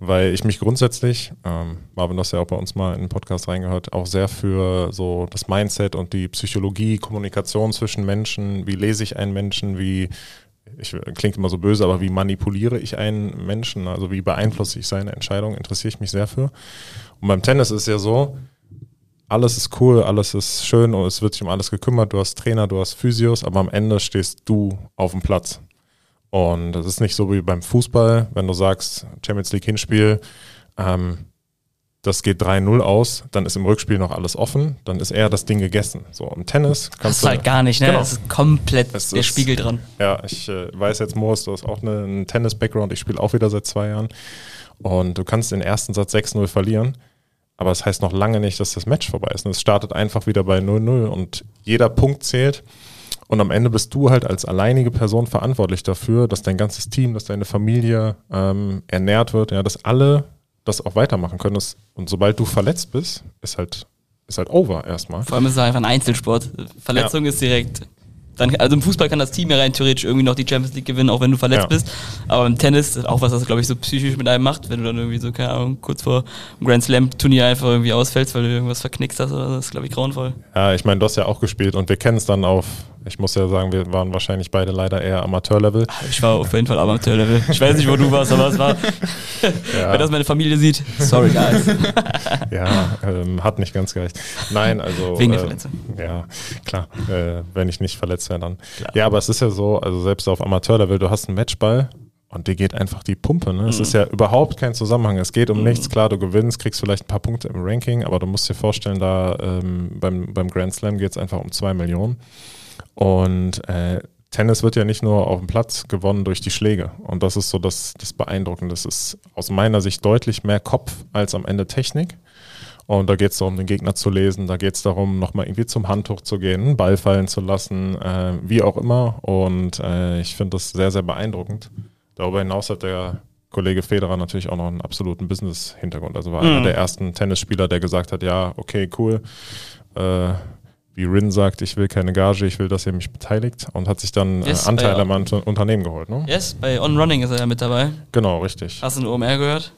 weil ich mich grundsätzlich, ähm, Marvin, du hast ja auch bei uns mal in den Podcast reingehört, auch sehr für so das Mindset und die Psychologie, Kommunikation zwischen Menschen, wie lese ich einen Menschen, wie ich klingt immer so böse, aber wie manipuliere ich einen Menschen, also wie beeinflusse ich seine Entscheidung, interessiere ich mich sehr für. Und beim Tennis ist ja so, alles ist cool, alles ist schön und es wird sich um alles gekümmert, du hast Trainer, du hast Physios, aber am Ende stehst du auf dem Platz. Und das ist nicht so wie beim Fußball, wenn du sagst, Champions League Hinspiel, ähm, das geht 3-0 aus, dann ist im Rückspiel noch alles offen, dann ist eher das Ding gegessen. So im Tennis Das kannst ist du halt gar nicht, ne? Genau. Das ist komplett Es der ist- Spiegel dran. Ja, ich äh, weiß jetzt, Moritz, du hast auch eine, einen Tennis-Background. Ich spiele auch wieder seit zwei Jahren. Und du kannst den ersten Satz 6-0 verlieren. Aber es heißt noch lange nicht, dass das Match vorbei ist. Und es startet einfach wieder bei 0-0 und jeder Punkt zählt. Und am Ende bist du halt als alleinige Person verantwortlich dafür, dass dein ganzes Team, dass deine Familie ähm, ernährt wird, ja, dass alle das auch weitermachen können. Das, und sobald du verletzt bist, ist halt, ist halt over erstmal. Vor allem ist es einfach ein Einzelsport. Verletzung ist direkt. Dann, also im Fußball kann das Team ja rein theoretisch irgendwie noch die Champions League gewinnen, auch wenn du verletzt Ja. bist. Aber im Tennis, auch was das, glaube ich, so psychisch mit einem macht, wenn du dann irgendwie so, keine Ahnung, kurz vor einem Grand Slam-Turnier einfach irgendwie ausfällst, weil du irgendwas verknickst hast oder so, das ist, glaube ich, grauenvoll. Ja, ich meine, du hast ja auch gespielt und wir kennen es dann auf, ich muss ja sagen, wir waren wahrscheinlich beide leider eher Amateurlevel. Ich war auf jeden Fall Amateurlevel. Ich weiß nicht, wo du warst, aber es war, wenn das meine Familie sieht, sorry guys. Ja, ähm, hat nicht ganz gereicht. Nein, also. Wegen der äh, Verletzung. Ja, klar. Äh, wenn ich nicht verletzt wäre, dann. Ja, aber es ist ja so, also selbst auf Amateurlevel, du hast einen Matchball und dir geht einfach die Pumpe. Ne? Mhm. Es ist ja überhaupt kein Zusammenhang. Es geht um nichts. Klar, du gewinnst, kriegst vielleicht ein paar Punkte im Ranking, aber du musst dir vorstellen, da ähm, beim, beim Grand Slam geht es einfach um zwei Millionen. Und äh, Tennis wird ja nicht nur auf dem Platz gewonnen durch die Schläge. Und das ist so das, das Beeindruckende. Das ist aus meiner Sicht deutlich mehr Kopf als am Ende Technik. Und da geht es darum, den Gegner zu lesen. Da geht es darum, nochmal irgendwie zum Handtuch zu gehen, einen Ball fallen zu lassen, äh, wie auch immer. Und äh, ich finde das sehr, sehr beeindruckend. Darüber hinaus hat der Kollege Federer natürlich auch noch einen absoluten Business-Hintergrund. Also war einer der ersten Tennisspieler, der gesagt hat, ja, okay, cool. Äh, wie Rin sagt, ich will keine Gage, ich will, dass ihr mich beteiligt und hat sich dann Yes, äh, Anteile ja. am Unter- Unternehmen geholt. Ne? Yes, bei On Running ist er ja mit dabei. Genau, richtig. Hast du den OMR gehört?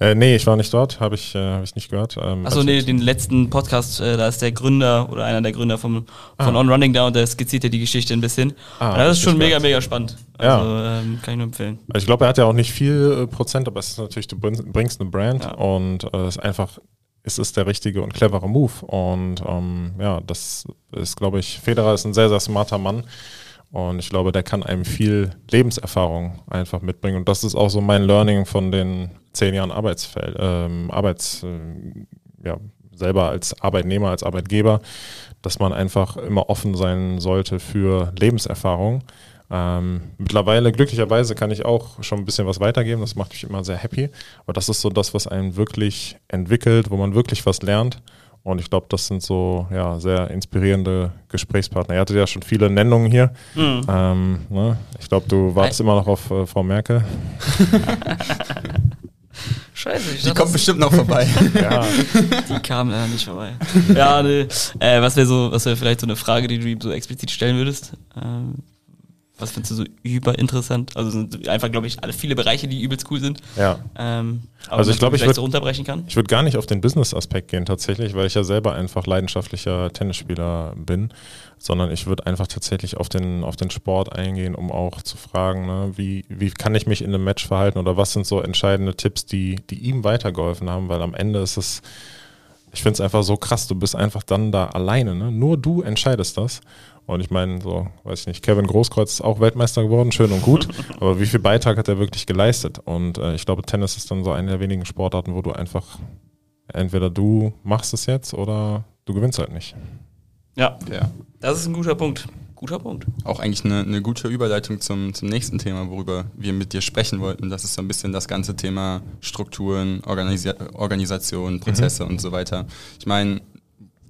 Äh, nee, ich war nicht dort, habe ich, äh, hab ich nicht gehört. Ähm, Achso, nee, den letzten Podcast, äh, da ist der Gründer oder einer der Gründer vom, von Ah. On Running da und der skizziert ja die Geschichte ein bisschen. Ah, das ist schon mega, gehört. mega spannend. Ja. Also ähm, kann ich nur empfehlen. Also ich glaube, er hat ja auch nicht viel äh, Prozent, aber es ist natürlich, du bring- bringst eine Brand Ja. und äh, es ist einfach, es ist der richtige und clevere Move. Und ähm, ja, das ist, glaube ich, Federer ist ein sehr, sehr smarter Mann. Und ich glaube, der kann einem viel Lebenserfahrung einfach mitbringen. Und das ist auch so mein Learning von den zehn Jahren Arbeitsfeld, ähm, Arbeits, äh, ja, selber als Arbeitnehmer, als Arbeitgeber, dass man einfach immer offen sein sollte für Lebenserfahrung. Ähm, mittlerweile, glücklicherweise, kann ich auch schon ein bisschen was weitergeben. Das macht mich immer sehr happy. Aber das ist so das, was einen wirklich entwickelt, wo man wirklich was lernt. Und ich glaube, das sind so ja, sehr inspirierende Gesprächspartner. Ihr hattet ja schon viele Nennungen hier. Ähm, ne? Ich glaube, du wartest immer noch auf äh, Frau Merkel. Scheiße, ich Die kommt bestimmt noch vorbei. Ja, die kam leider nicht vorbei. ja, nee. Äh, was wäre so, was wäre vielleicht so eine Frage, die du ihm so explizit stellen würdest? Ähm, Was findest du so überinteressant? Also sind einfach, glaube ich, alle viele Bereiche, die übelst cool sind. Ja. Ähm, aber Also ich glaube, ich vielleicht würd- so runterbrechen kann. Ich würde gar nicht auf den Business-Aspekt gehen tatsächlich, weil ich ja selber einfach leidenschaftlicher Tennisspieler bin, sondern ich würde einfach tatsächlich auf den, auf den Sport eingehen, um auch zu fragen, ne, wie, wie kann ich mich in einem Match verhalten oder was sind so entscheidende Tipps, die, die ihm weitergeholfen haben, weil am Ende ist es, ich finde es einfach so krass, du bist einfach dann da alleine, ne? nur du entscheidest das. Und ich meine, so, weiß ich nicht, Kevin Großkreuz ist auch Weltmeister geworden, schön und gut, aber wie viel Beitrag hat er wirklich geleistet? Und äh, ich glaube, Tennis ist dann so eine der wenigen Sportarten, wo du einfach, entweder du machst es jetzt oder du gewinnst halt nicht. Ja, Ja. das ist ein guter Punkt. Guter Punkt. Auch eigentlich eine, eine gute Überleitung zum, zum nächsten Thema, worüber wir mit dir sprechen wollten. Das ist so ein bisschen das ganze Thema Strukturen, Organisa Organisation, Prozesse und so weiter. Ich meine,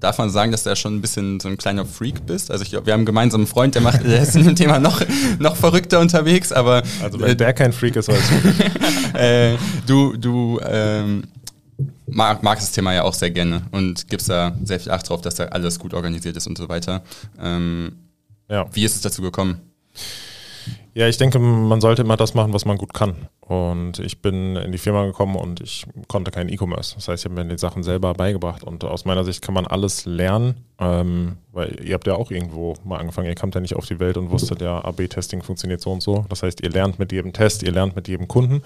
darf man sagen, dass du da schon ein bisschen so ein kleiner Freak bist? Also ich glaube, wir haben einen gemeinsamen Freund, der macht, der ist in dem Thema noch, noch verrückter unterwegs, aber Also wenn der kein Freak ist, weiß ich. äh, du, du ähm, mag, magst das Thema ja auch sehr gerne und gibst da sehr viel Acht drauf, dass da alles gut organisiert ist und so weiter. Ähm, Ja. wie ist es dazu gekommen? Ja, ich denke, man sollte immer das machen, was man gut kann. Und ich bin in die Firma gekommen und ich konnte kein E-Commerce. Das heißt, ich habe mir die Sachen selber beigebracht. Und aus meiner Sicht kann man alles lernen, ähm, weil ihr habt ja auch irgendwo mal angefangen. Ihr kamt ja nicht auf die Welt und wusstet ja, AB-Testing funktioniert so und so. Das heißt, ihr lernt mit jedem Test, ihr lernt mit jedem Kunden.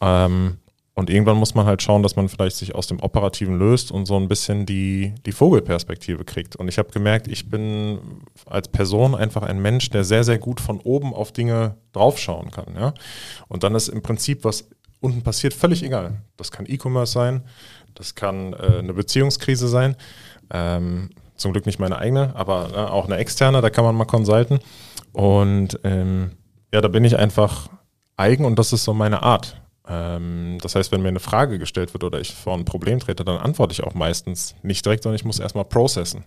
Ähm, und irgendwann muss man halt schauen, dass man vielleicht sich aus dem Operativen löst und so ein bisschen die, die Vogelperspektive kriegt. Und ich habe gemerkt, ich bin als Person einfach ein Mensch, der sehr, sehr gut von oben auf Dinge draufschauen kann. Ja? Und dann ist im Prinzip, was unten passiert, völlig egal. Das kann E-Commerce sein, das kann äh, eine Beziehungskrise sein. Ähm, zum Glück nicht meine eigene, aber äh, auch eine externe, da kann man mal consulten. Und ähm, ja, da bin ich einfach eigen und das ist so meine Art. Ähm, das heißt, wenn mir eine Frage gestellt wird oder ich vor ein Problem trete, dann antworte ich auch meistens nicht direkt, sondern ich muss erstmal processen.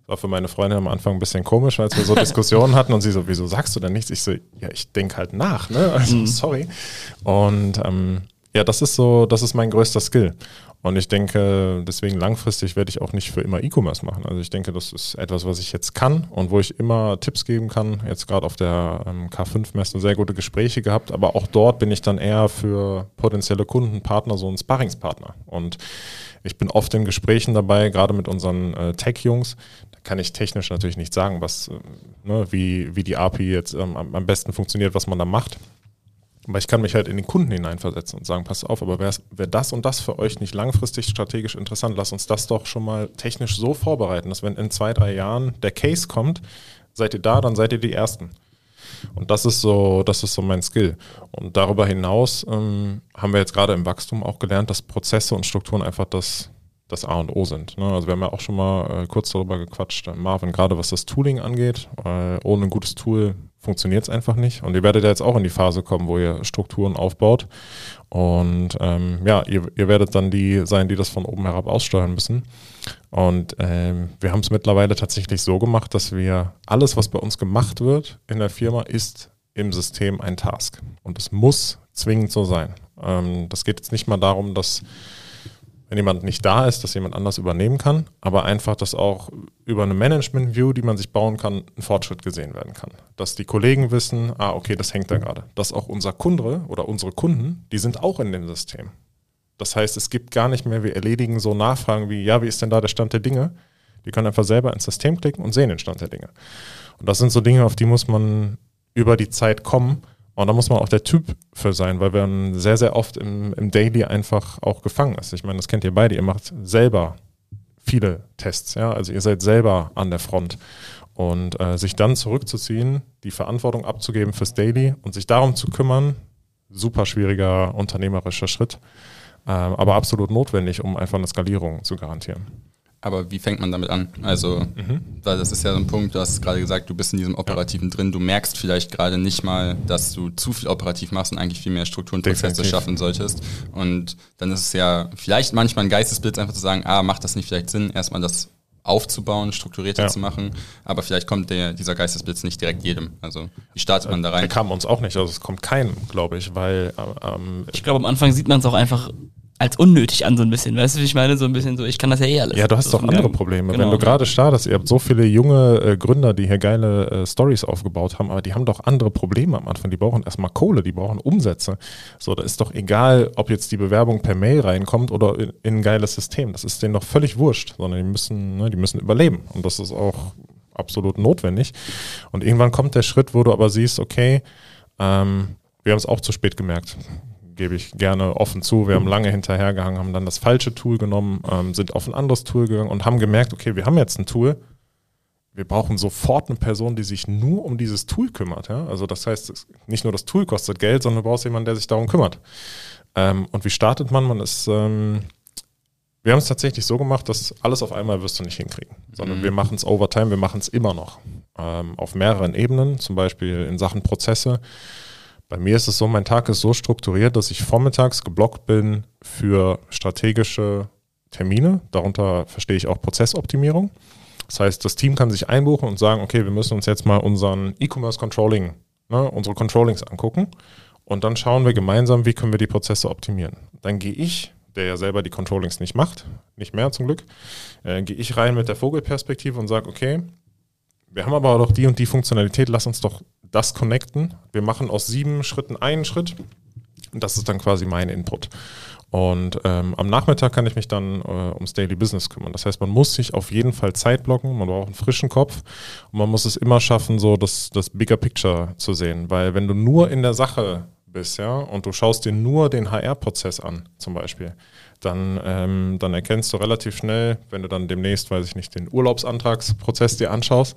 Das war für meine Freundin am Anfang ein bisschen komisch, als wir so Diskussionen hatten und sie so, wieso sagst du denn nichts? Ich so, ja, ich denke halt nach, ne? Also, sorry. Und ähm, ja, das ist so, das ist mein größter Skill. Und ich denke, deswegen langfristig werde ich auch nicht für immer E-Commerce machen. Also ich denke, das ist etwas, was ich jetzt kann und wo ich immer Tipps geben kann. Jetzt gerade auf der ähm, K5-Messe sehr gute Gespräche gehabt, aber auch dort bin ich dann eher für potenzielle Kunden, Partner, so ein Sparringspartner. Und ich bin oft in Gesprächen dabei, gerade mit unseren äh, Tech-Jungs. Da kann ich technisch natürlich nicht sagen, was, äh, ne, wie, wie die API jetzt ähm, am besten funktioniert, was man da macht. Aber ich kann mich halt in den Kunden hineinversetzen und sagen, pass auf, aber wäre wär das und das für euch nicht langfristig strategisch interessant, lass uns das doch schon mal technisch so vorbereiten, dass wenn in zwei, drei Jahren der Case kommt, seid ihr da, dann seid ihr die Ersten. Und das ist so, das ist so mein Skill. Und darüber hinaus ähm, haben wir jetzt gerade im Wachstum auch gelernt, dass Prozesse und Strukturen einfach das, das A und O sind. Ne? Also wir haben ja auch schon mal äh, kurz darüber gequatscht, äh, Marvin, gerade was das Tooling angeht. Äh, ohne ein gutes Tool funktioniert es einfach nicht. Und ihr werdet ja jetzt auch in die Phase kommen, wo ihr Strukturen aufbaut. Und ähm, ja, ihr, ihr werdet dann die sein, die das von oben herab aussteuern müssen. Und ähm, wir haben es mittlerweile tatsächlich so gemacht, dass wir alles, was bei uns gemacht wird in der Firma, ist im System ein Task. Und es muss zwingend so sein. Ähm, das geht jetzt nicht mal darum, dass wenn jemand nicht da ist, dass jemand anders übernehmen kann, aber einfach, dass auch über eine Management-View, die man sich bauen kann, ein Fortschritt gesehen werden kann. Dass die Kollegen wissen, ah, okay, das hängt da gerade. Dass auch unser Kunde oder unsere Kunden, die sind auch in dem System. Das heißt, es gibt gar nicht mehr, wir erledigen so Nachfragen wie, ja, wie ist denn da der Stand der Dinge? Die können einfach selber ins System klicken und sehen den Stand der Dinge. Und das sind so Dinge, auf die muss man über die Zeit kommen. Und da muss man auch der Typ für sein, weil man sehr, sehr oft im, im Daily einfach auch gefangen ist. Ich meine, das kennt ihr beide. Ihr macht selber viele Tests, ja. Also ihr seid selber an der Front. Und äh, sich dann zurückzuziehen, die Verantwortung abzugeben fürs Daily und sich darum zu kümmern, super schwieriger unternehmerischer Schritt, äh, aber absolut notwendig, um einfach eine Skalierung zu garantieren. Aber wie fängt man damit an? Also, weil das ist ja so ein Punkt, du hast gerade gesagt, du bist in diesem Operativen drin, du merkst vielleicht gerade nicht mal, dass du zu viel operativ machst und eigentlich viel mehr Strukturen und Prozesse Definitiv. schaffen solltest. Und dann ist es ja vielleicht manchmal ein Geistesblitz, einfach zu sagen, ah, macht das nicht vielleicht Sinn, erstmal das aufzubauen, strukturierter Ja. zu machen. Aber vielleicht kommt der, dieser Geistesblitz nicht direkt jedem. Also, wie startet man da Der rein? kam uns auch nicht, also es kommt keinem, glaube ich, weil ähm, Ich glaube, am Anfang sieht man es auch einfach als unnötig an, so ein bisschen. Weißt du, wie ich meine? So ein bisschen so, ich kann das ja eh alles. Ja, du hast so doch andere Probleme. Genau. Wenn du gerade startest, ihr habt so viele junge äh, Gründer, die hier geile äh, Stories aufgebaut haben, aber die haben doch andere Probleme am Anfang. Die brauchen erstmal Kohle, die brauchen Umsätze. So, da ist doch egal, ob jetzt die Bewerbung per Mail reinkommt oder in, in ein geiles System. Das ist denen doch völlig wurscht, sondern die müssen, ne, die müssen überleben. Und das ist auch absolut notwendig. Und irgendwann kommt der Schritt, wo du aber siehst, okay, ähm, wir haben es auch zu spät gemerkt gebe ich gerne offen zu. Wir haben lange hinterhergehangen, haben dann das falsche Tool genommen, ähm, sind auf ein anderes Tool gegangen und haben gemerkt, okay, wir haben jetzt ein Tool. Wir brauchen sofort eine Person, die sich nur um dieses Tool kümmert. Ja? Also das heißt, nicht nur das Tool kostet Geld, sondern du brauchst jemanden, der sich darum kümmert. Ähm, und wie startet man? Man ist, ähm, wir haben es tatsächlich so gemacht, dass alles auf einmal wirst du nicht hinkriegen, sondern mhm. wir machen es over time, wir machen es immer noch. Ähm, auf mehreren Ebenen, zum Beispiel in Sachen Prozesse. Bei mir ist es so, mein Tag ist so strukturiert, dass ich vormittags geblockt bin für strategische Termine. Darunter verstehe ich auch Prozessoptimierung. Das heißt, das Team kann sich einbuchen und sagen, okay, wir müssen uns jetzt mal unseren E-Commerce Controlling, ne, unsere Controllings angucken. Und dann schauen wir gemeinsam, wie können wir die Prozesse optimieren. Dann gehe ich, der ja selber die Controllings nicht macht, nicht mehr zum Glück, äh, gehe ich rein mit der Vogelperspektive und sage, okay, wir haben aber auch die und die Funktionalität, lass uns doch das connecten. Wir machen aus sieben Schritten einen Schritt. Und das ist dann quasi mein Input. Und ähm, am Nachmittag kann ich mich dann äh, ums Daily Business kümmern. Das heißt, man muss sich auf jeden Fall Zeit blocken, man braucht einen frischen Kopf und man muss es immer schaffen, so das, das Bigger Picture zu sehen. Weil wenn du nur in der Sache bist, ja, und du schaust dir nur den HR-Prozess an, zum Beispiel, dann, ähm, dann erkennst du relativ schnell, wenn du dann demnächst, weiß ich nicht, den Urlaubsantragsprozess dir anschaust,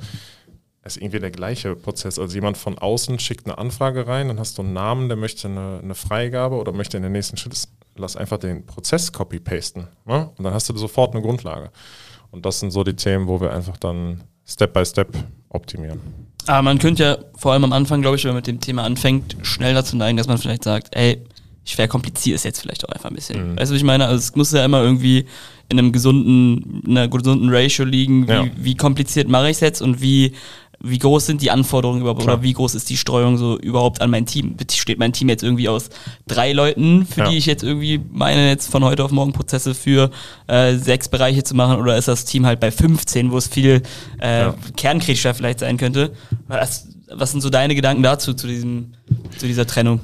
ist irgendwie der gleiche Prozess. Also jemand von außen schickt eine Anfrage rein, dann hast du einen Namen, der möchte eine, eine Freigabe oder möchte in den nächsten Schritt, lass einfach den Prozess copy-pasten. Ne? Und dann hast du sofort eine Grundlage. Und das sind so die Themen, wo wir einfach dann Step by Step optimieren. Aber man könnte ja vor allem am Anfang, glaube ich, wenn man mit dem Thema anfängt, schnell dazu neigen, dass man vielleicht sagt, ey, ich verkompliziere es jetzt vielleicht auch einfach ein bisschen. Mhm. Weißt du, was ich meine? Also es muss ja immer irgendwie in einem gesunden, einer gesunden Ratio liegen, wie, ja. wie kompliziert mache ich es jetzt und wie wie groß sind die Anforderungen überhaupt Klar. oder wie groß ist die Streuung so überhaupt an mein Team? Steht mein Team jetzt irgendwie aus drei Leuten, für ja. die ich jetzt irgendwie meine, jetzt von heute auf morgen Prozesse für äh, sechs Bereiche zu machen oder ist das Team halt bei 15, wo es viel äh, ja. Kernkritischer vielleicht sein könnte? Was, was sind so deine Gedanken dazu, zu, diesem, zu dieser Trennung?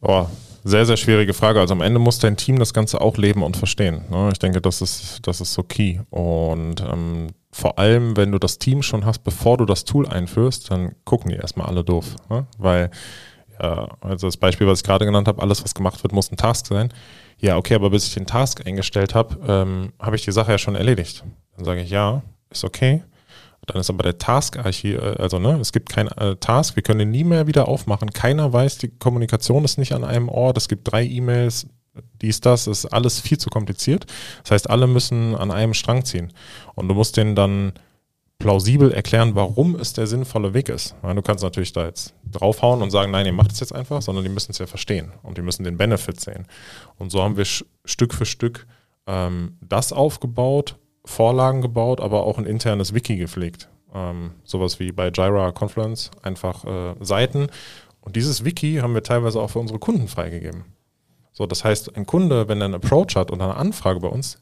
Oh, sehr, sehr schwierige Frage. Also am Ende muss dein Team das Ganze auch leben und verstehen. Ne? Ich denke, das ist, das ist so key. Und ähm, vor allem, wenn du das Team schon hast, bevor du das Tool einführst, dann gucken die erstmal alle doof. Ne? Weil, ja, also das Beispiel, was ich gerade genannt habe, alles, was gemacht wird, muss ein Task sein. Ja, okay, aber bis ich den Task eingestellt habe, ähm, habe ich die Sache ja schon erledigt. Dann sage ich, ja, ist okay. Dann ist aber der Task-Archiv, äh, also ne, es gibt kein äh, Task, wir können den nie mehr wieder aufmachen. Keiner weiß, die Kommunikation ist nicht an einem Ort, es gibt drei E-Mails, dies, das, ist alles viel zu kompliziert. Das heißt, alle müssen an einem Strang ziehen. Und du musst denen dann plausibel erklären, warum es der sinnvolle Weg ist. Du kannst natürlich da jetzt draufhauen und sagen, nein, ihr macht es jetzt einfach, sondern die müssen es ja verstehen und die müssen den Benefit sehen. Und so haben wir Stück für Stück ähm, das aufgebaut, Vorlagen gebaut, aber auch ein internes Wiki gepflegt. Ähm, sowas wie bei Jira Confluence, einfach äh, Seiten. Und dieses Wiki haben wir teilweise auch für unsere Kunden freigegeben. So, das heißt, ein Kunde, wenn er einen Approach hat oder eine Anfrage bei uns,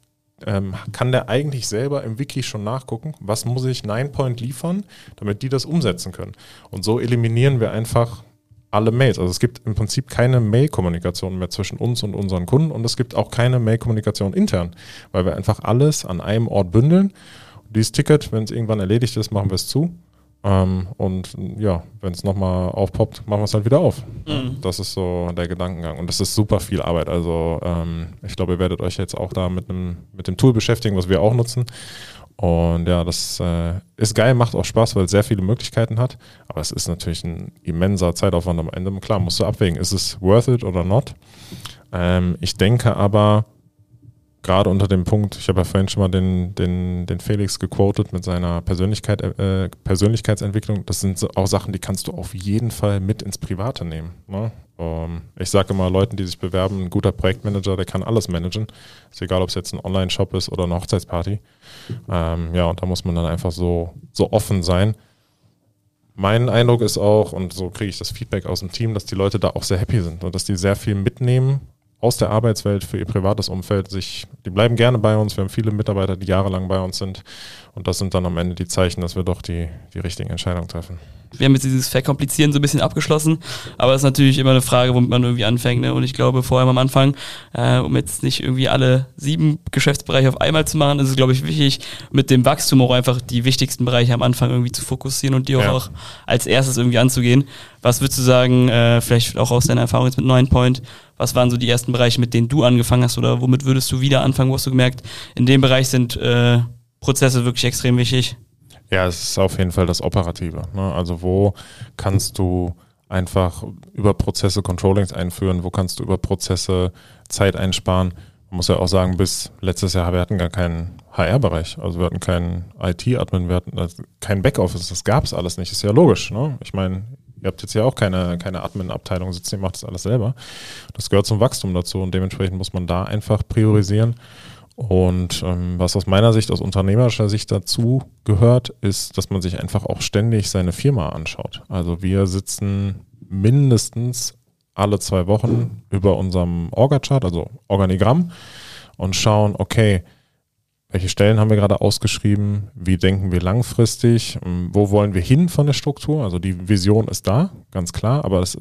ähm, kann der eigentlich selber im Wiki schon nachgucken, was muss ich Ninepoint liefern, damit die das umsetzen können. Und so eliminieren wir einfach alle Mails. Also es gibt im Prinzip keine Mail-Kommunikation mehr zwischen uns und unseren Kunden und es gibt auch keine Mail-Kommunikation intern, weil wir einfach alles an einem Ort bündeln. Dieses Ticket, wenn es irgendwann erledigt ist, machen wir es zu ähm, und ja, wenn es nochmal aufpoppt, machen wir es halt wieder auf. Mhm. Das ist so der Gedankengang. Und das ist super viel Arbeit. Also ähm, ich glaube, ihr werdet euch jetzt auch da mit, einem, mit dem Tool beschäftigen, was wir auch nutzen. Und ja, das äh, ist geil, macht auch Spaß, weil es sehr viele Möglichkeiten hat. Aber es ist natürlich ein immenser Zeitaufwand am Ende. Klar, musst du abwägen, ist es worth it oder not? Ähm, ich denke aber, gerade unter dem Punkt, ich habe ja vorhin schon mal den, den, den Felix gequotet mit seiner Persönlichkeit, äh, Persönlichkeitsentwicklung. Das sind auch Sachen, die kannst du auf jeden Fall mit ins Private nehmen. Ne? Um, ähm, ich sage immer Leuten, die sich bewerben, ein guter Projektmanager, der kann alles managen. Ist egal, ob es jetzt ein Online-Shop ist oder eine Hochzeitsparty. Ähm, ja, und da muss man dann einfach so, so offen sein. Mein Eindruck ist auch, und so kriege ich das Feedback aus dem Team, dass die Leute da auch sehr happy sind und dass die sehr viel mitnehmen aus der Arbeitswelt für ihr privates Umfeld sich, die bleiben gerne bei uns. Wir haben viele Mitarbeiter, die jahrelang bei uns sind. Und das sind dann am Ende die Zeichen, dass wir doch die, die richtigen Entscheidungen treffen. Wir haben jetzt dieses Verkomplizieren so ein bisschen abgeschlossen, aber das ist natürlich immer eine Frage, womit man irgendwie anfängt. Ne? Und ich glaube, vor allem am Anfang, äh, um jetzt nicht irgendwie alle sieben Geschäftsbereiche auf einmal zu machen, ist es, glaube ich, wichtig, mit dem Wachstum auch einfach die wichtigsten Bereiche am Anfang irgendwie zu fokussieren und die auch, ja. auch als erstes irgendwie anzugehen. Was würdest du sagen, äh, vielleicht auch aus deiner Erfahrung jetzt mit Nine Point, was waren so die ersten Bereiche, mit denen du angefangen hast oder womit würdest du wieder anfangen? Wo hast du gemerkt, in dem Bereich sind äh, Prozesse wirklich extrem wichtig? Ja, es ist auf jeden Fall das Operative. Ne? Also wo kannst du einfach über Prozesse Controllings einführen, wo kannst du über Prozesse Zeit einsparen. Man muss ja auch sagen, bis letztes Jahr, wir hatten gar keinen HR-Bereich, also wir hatten keinen IT-Admin, wir hatten also kein Backoffice, das gab es alles nicht, ist ja logisch. Ne? Ich meine, ihr habt jetzt ja auch keine, keine Admin-Abteilung sitzen, ihr macht das alles selber. Das gehört zum Wachstum dazu und dementsprechend muss man da einfach priorisieren. Und ähm, was aus meiner Sicht, aus unternehmerischer Sicht dazu gehört, ist, dass man sich einfach auch ständig seine Firma anschaut. Also wir sitzen mindestens alle zwei Wochen über unserem Orga-Chart, also Organigramm, und schauen, okay, welche Stellen haben wir gerade ausgeschrieben? Wie denken wir langfristig? Ähm, wo wollen wir hin von der Struktur? Also die Vision ist da, ganz klar, aber es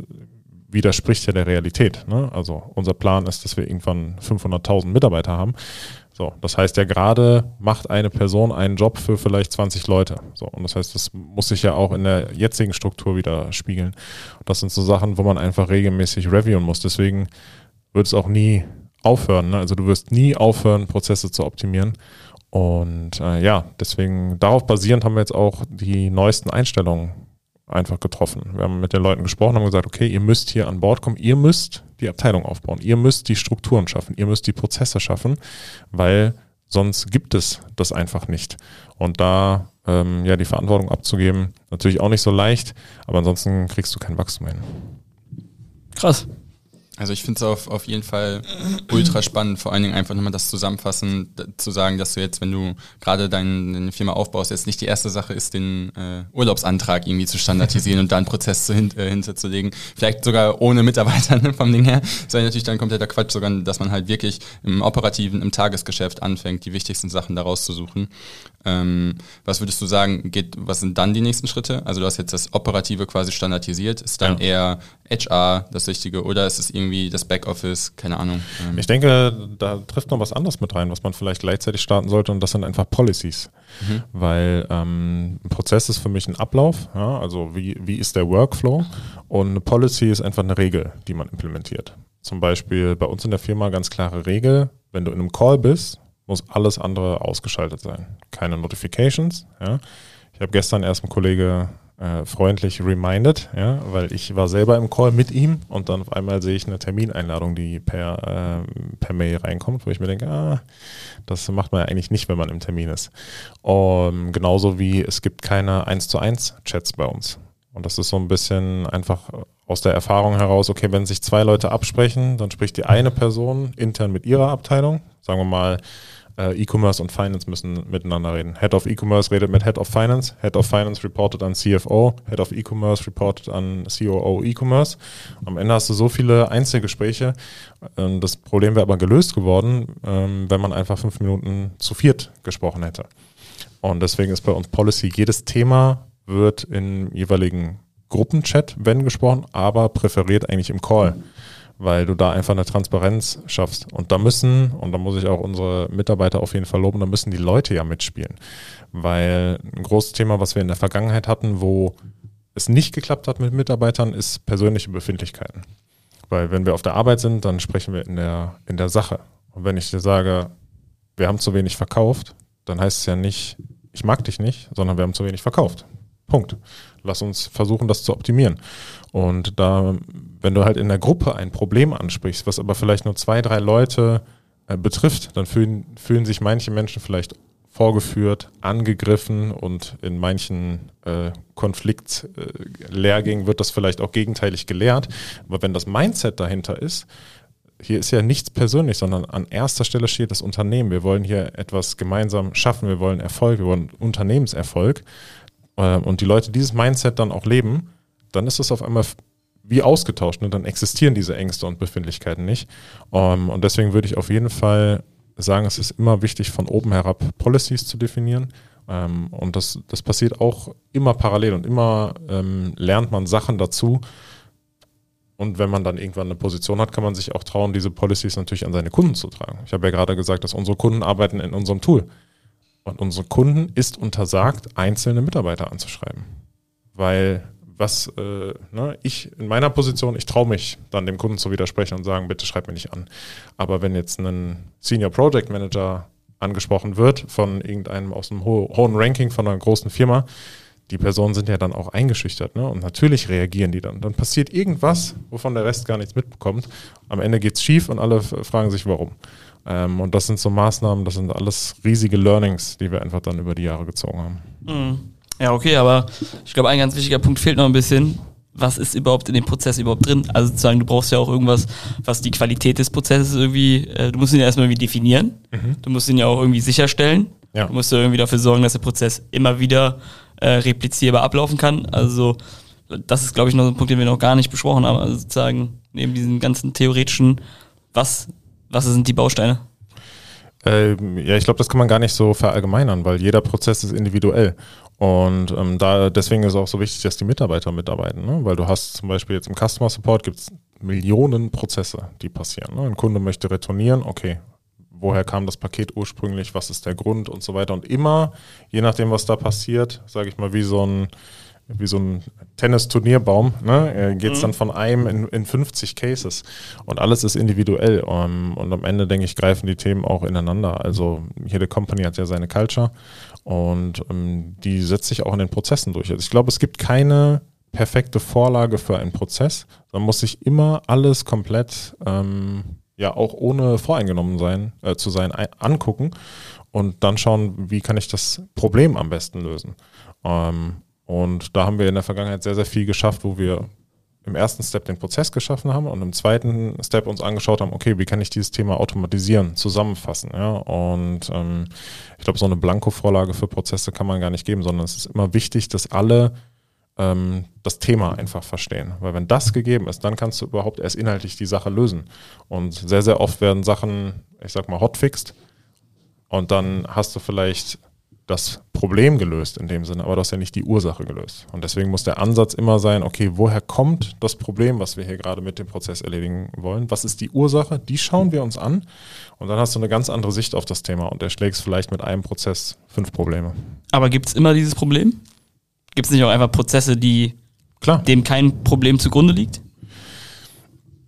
widerspricht ja der Realität. Ne? Also unser Plan ist, dass wir irgendwann 500.000 Mitarbeiter haben. So, das heißt ja gerade macht eine Person einen Job für vielleicht 20 Leute. So, und das heißt, das muss sich ja auch in der jetzigen Struktur wieder spiegeln. Und das sind so Sachen, wo man einfach regelmäßig reviewen muss. Deswegen wird es auch nie aufhören. Ne? Also du wirst nie aufhören, Prozesse zu optimieren. Und äh, ja, deswegen darauf basierend haben wir jetzt auch die neuesten Einstellungen einfach getroffen. Wir haben mit den Leuten gesprochen, haben gesagt, okay, ihr müsst hier an Bord kommen, ihr müsst die Abteilung aufbauen, ihr müsst die Strukturen schaffen, ihr müsst die Prozesse schaffen, weil sonst gibt es das einfach nicht. Und da ähm, ja die Verantwortung abzugeben, natürlich auch nicht so leicht, aber ansonsten kriegst du kein Wachstum hin. Krass. Also ich finde es auf, auf jeden Fall ultra spannend, vor allen Dingen einfach nochmal das Zusammenfassen, zu sagen, dass du jetzt, wenn du gerade dein, deine Firma aufbaust, jetzt nicht die erste Sache ist, den äh, Urlaubsantrag irgendwie zu standardisieren und da einen Prozess zu, hin, äh, hinterzulegen. Vielleicht sogar ohne Mitarbeiter ne, vom Ding her. Das natürlich dann kompletter Quatsch, sogar, dass man halt wirklich im operativen, im Tagesgeschäft anfängt, die wichtigsten Sachen daraus zu suchen. Ähm, was würdest du sagen, geht, was sind dann die nächsten Schritte? Also du hast jetzt das Operative quasi standardisiert. Ist dann ja. eher HR das Wichtige oder ist es irgendwie das Backoffice? Keine Ahnung. Ähm. Ich denke, da trifft noch was anderes mit rein, was man vielleicht gleichzeitig starten sollte und das sind einfach Policies. Mhm. Weil ähm, ein Prozess ist für mich ein Ablauf, ja, also wie, wie ist der Workflow und eine Policy ist einfach eine Regel, die man implementiert. Zum Beispiel bei uns in der Firma ganz klare Regel, wenn du in einem Call bist, muss alles andere ausgeschaltet sein. Keine Notifications. Ja. Ich habe gestern erst einen Kollege äh, freundlich reminded, ja, weil ich war selber im Call mit ihm und dann auf einmal sehe ich eine Termineinladung, die per, äh, per Mail reinkommt, wo ich mir denke, ah, das macht man ja eigentlich nicht, wenn man im Termin ist. Um, genauso wie es gibt keine 1 zu 1 Chats bei uns. Und das ist so ein bisschen einfach aus der Erfahrung heraus, okay, wenn sich zwei Leute absprechen, dann spricht die eine Person intern mit ihrer Abteilung, sagen wir mal, äh, E-Commerce und Finance müssen miteinander reden. Head of E-Commerce redet mit Head of Finance, Head of Finance reportet an CFO, Head of E-Commerce reportet an COO E-Commerce. Am Ende hast du so viele Einzelgespräche. Ähm, das Problem wäre aber gelöst geworden, ähm, wenn man einfach fünf Minuten zu viert gesprochen hätte. Und deswegen ist bei uns Policy, jedes Thema wird im jeweiligen Gruppenchat, wenn gesprochen, aber präferiert eigentlich im Call weil du da einfach eine Transparenz schaffst. Und da müssen, und da muss ich auch unsere Mitarbeiter auf jeden Fall loben, da müssen die Leute ja mitspielen. Weil ein großes Thema, was wir in der Vergangenheit hatten, wo es nicht geklappt hat mit Mitarbeitern, ist persönliche Befindlichkeiten. Weil wenn wir auf der Arbeit sind, dann sprechen wir in der, in der Sache. Und wenn ich dir sage, wir haben zu wenig verkauft, dann heißt es ja nicht, ich mag dich nicht, sondern wir haben zu wenig verkauft. Punkt. Lass uns versuchen, das zu optimieren. Und da, wenn du halt in der Gruppe ein Problem ansprichst, was aber vielleicht nur zwei, drei Leute äh, betrifft, dann fühlen, fühlen sich manche Menschen vielleicht vorgeführt, angegriffen und in manchen äh, Konfliktlehrgängen äh, wird das vielleicht auch gegenteilig gelehrt. Aber wenn das Mindset dahinter ist, hier ist ja nichts persönlich, sondern an erster Stelle steht das Unternehmen. Wir wollen hier etwas gemeinsam schaffen, wir wollen Erfolg, wir wollen Unternehmenserfolg. Äh, und die Leute dieses Mindset dann auch leben, dann ist es auf einmal wie ausgetauscht. Ne? Dann existieren diese Ängste und Befindlichkeiten nicht. Um, ähm, und deswegen würde ich auf jeden Fall sagen, es ist immer wichtig, von oben herab Policies zu definieren. Ähm, und das, das passiert auch immer parallel und immer ähm, lernt man Sachen dazu. Und wenn man dann irgendwann eine Position hat, kann man sich auch trauen, diese Policies natürlich an seine Kunden zu tragen. Ich habe ja gerade gesagt, dass unsere Kunden arbeiten in unserem Tool. Und unsere Kunden ist untersagt, einzelne Mitarbeiter anzuschreiben. Weil was äh, ne, ich in meiner Position, ich traue mich dann dem Kunden zu widersprechen und sagen, bitte schreib mir nicht an. Aber wenn jetzt ein Senior Project Manager angesprochen wird von irgendeinem aus einem ho hohen Ranking von einer großen Firma, die Personen sind ja dann auch eingeschüchtert, ne? Und natürlich reagieren die dann. Dann passiert irgendwas, wovon der Rest gar nichts mitbekommt. Am Ende geht es schief und alle fragen sich, warum. Ähm, und das sind so Maßnahmen, das sind alles riesige Learnings, die wir einfach dann über die Jahre gezogen haben. Mhm. Ja, okay, aber ich glaube, ein ganz wichtiger Punkt fehlt noch ein bisschen. Was ist überhaupt in dem Prozess überhaupt drin? Also sozusagen, du brauchst ja auch irgendwas, was die Qualität des Prozesses irgendwie, äh, du musst ihn ja erstmal irgendwie definieren. Mhm. Du musst ihn ja auch irgendwie sicherstellen. Ja. Du musst ja irgendwie dafür sorgen, dass der Prozess immer wieder äh, replizierbar ablaufen kann. Also das ist, glaube ich, noch ein Punkt, den wir noch gar nicht besprochen haben. Also sozusagen neben diesen ganzen theoretischen, was, was sind die Bausteine? Ähm, ja, ich glaube, das kann man gar nicht so verallgemeinern, weil jeder Prozess ist individuell. Und ähm, da deswegen ist es auch so wichtig, dass die Mitarbeiter mitarbeiten, ne? weil du hast zum Beispiel jetzt im Customer Support gibt es Millionen Prozesse, die passieren. Ne? Ein Kunde möchte retournieren, okay, woher kam das Paket ursprünglich, was ist der Grund und so weiter. Und immer, je nachdem, was da passiert, sage ich mal, wie so ein wie so ein Tennis-Turnierbaum, ne? geht es mhm. dann von einem in, in 50 Cases. Und alles ist individuell. Um, und am Ende, denke ich, greifen die Themen auch ineinander. Also jede Company hat ja seine Culture und um, die setzt sich auch in den Prozessen durch. Also ich glaube, es gibt keine perfekte Vorlage für einen Prozess. Man muss sich immer alles komplett, ähm, ja, auch ohne voreingenommen sein, äh, zu sein, angucken und dann schauen, wie kann ich das Problem am besten lösen. Ähm, und da haben wir in der Vergangenheit sehr, sehr viel geschafft, wo wir im ersten Step den Prozess geschaffen haben und im zweiten Step uns angeschaut haben, okay, wie kann ich dieses Thema automatisieren, zusammenfassen. Ja? Und ähm, ich glaube, so eine Blanko-Vorlage für Prozesse kann man gar nicht geben, sondern es ist immer wichtig, dass alle ähm, das Thema einfach verstehen. Weil wenn das gegeben ist, dann kannst du überhaupt erst inhaltlich die Sache lösen. Und sehr, sehr oft werden Sachen, ich sag mal, hotfixed und dann hast du vielleicht das Problem gelöst in dem Sinne, aber du hast ja nicht die Ursache gelöst. Und deswegen muss der Ansatz immer sein, okay, woher kommt das Problem, was wir hier gerade mit dem Prozess erledigen wollen? Was ist die Ursache? Die schauen wir uns an und dann hast du eine ganz andere Sicht auf das Thema und erschlägst vielleicht mit einem Prozess fünf Probleme. Aber gibt es immer dieses Problem? Gibt es nicht auch einfach Prozesse, die Klar. dem kein Problem zugrunde liegt?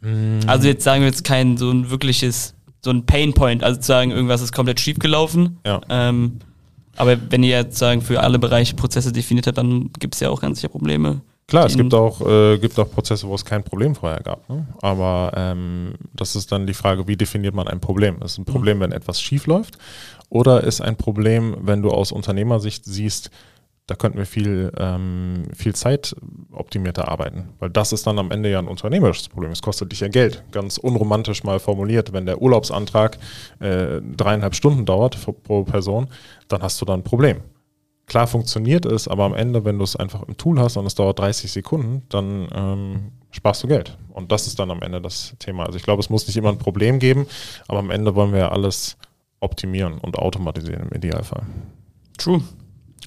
Mm. Also jetzt sagen wir jetzt kein so ein wirkliches, so ein Painpoint, also zu sagen, irgendwas ist komplett schief gelaufen. Ja. Ähm, aber wenn ihr jetzt sagen, für alle Bereiche Prozesse definiert habt, dann gibt es ja auch ganz sicher Probleme. Klar, es gibt auch, äh, gibt auch Prozesse, wo es kein Problem vorher gab. Ne? Aber ähm, das ist dann die Frage, wie definiert man ein Problem? Ist ein Problem, wenn etwas schief läuft? Oder ist ein Problem, wenn du aus Unternehmersicht siehst, da könnten wir viel, ähm, viel Zeit optimierter arbeiten. Weil das ist dann am Ende ja ein unternehmerisches Problem. Es kostet dich ja Geld. Ganz unromantisch mal formuliert, wenn der Urlaubsantrag äh, dreieinhalb Stunden dauert pro Person, dann hast du da ein Problem. Klar funktioniert es, aber am Ende, wenn du es einfach im Tool hast und es dauert 30 Sekunden, dann ähm, sparst du Geld. Und das ist dann am Ende das Thema. Also ich glaube, es muss nicht immer ein Problem geben, aber am Ende wollen wir ja alles optimieren und automatisieren im Idealfall. True.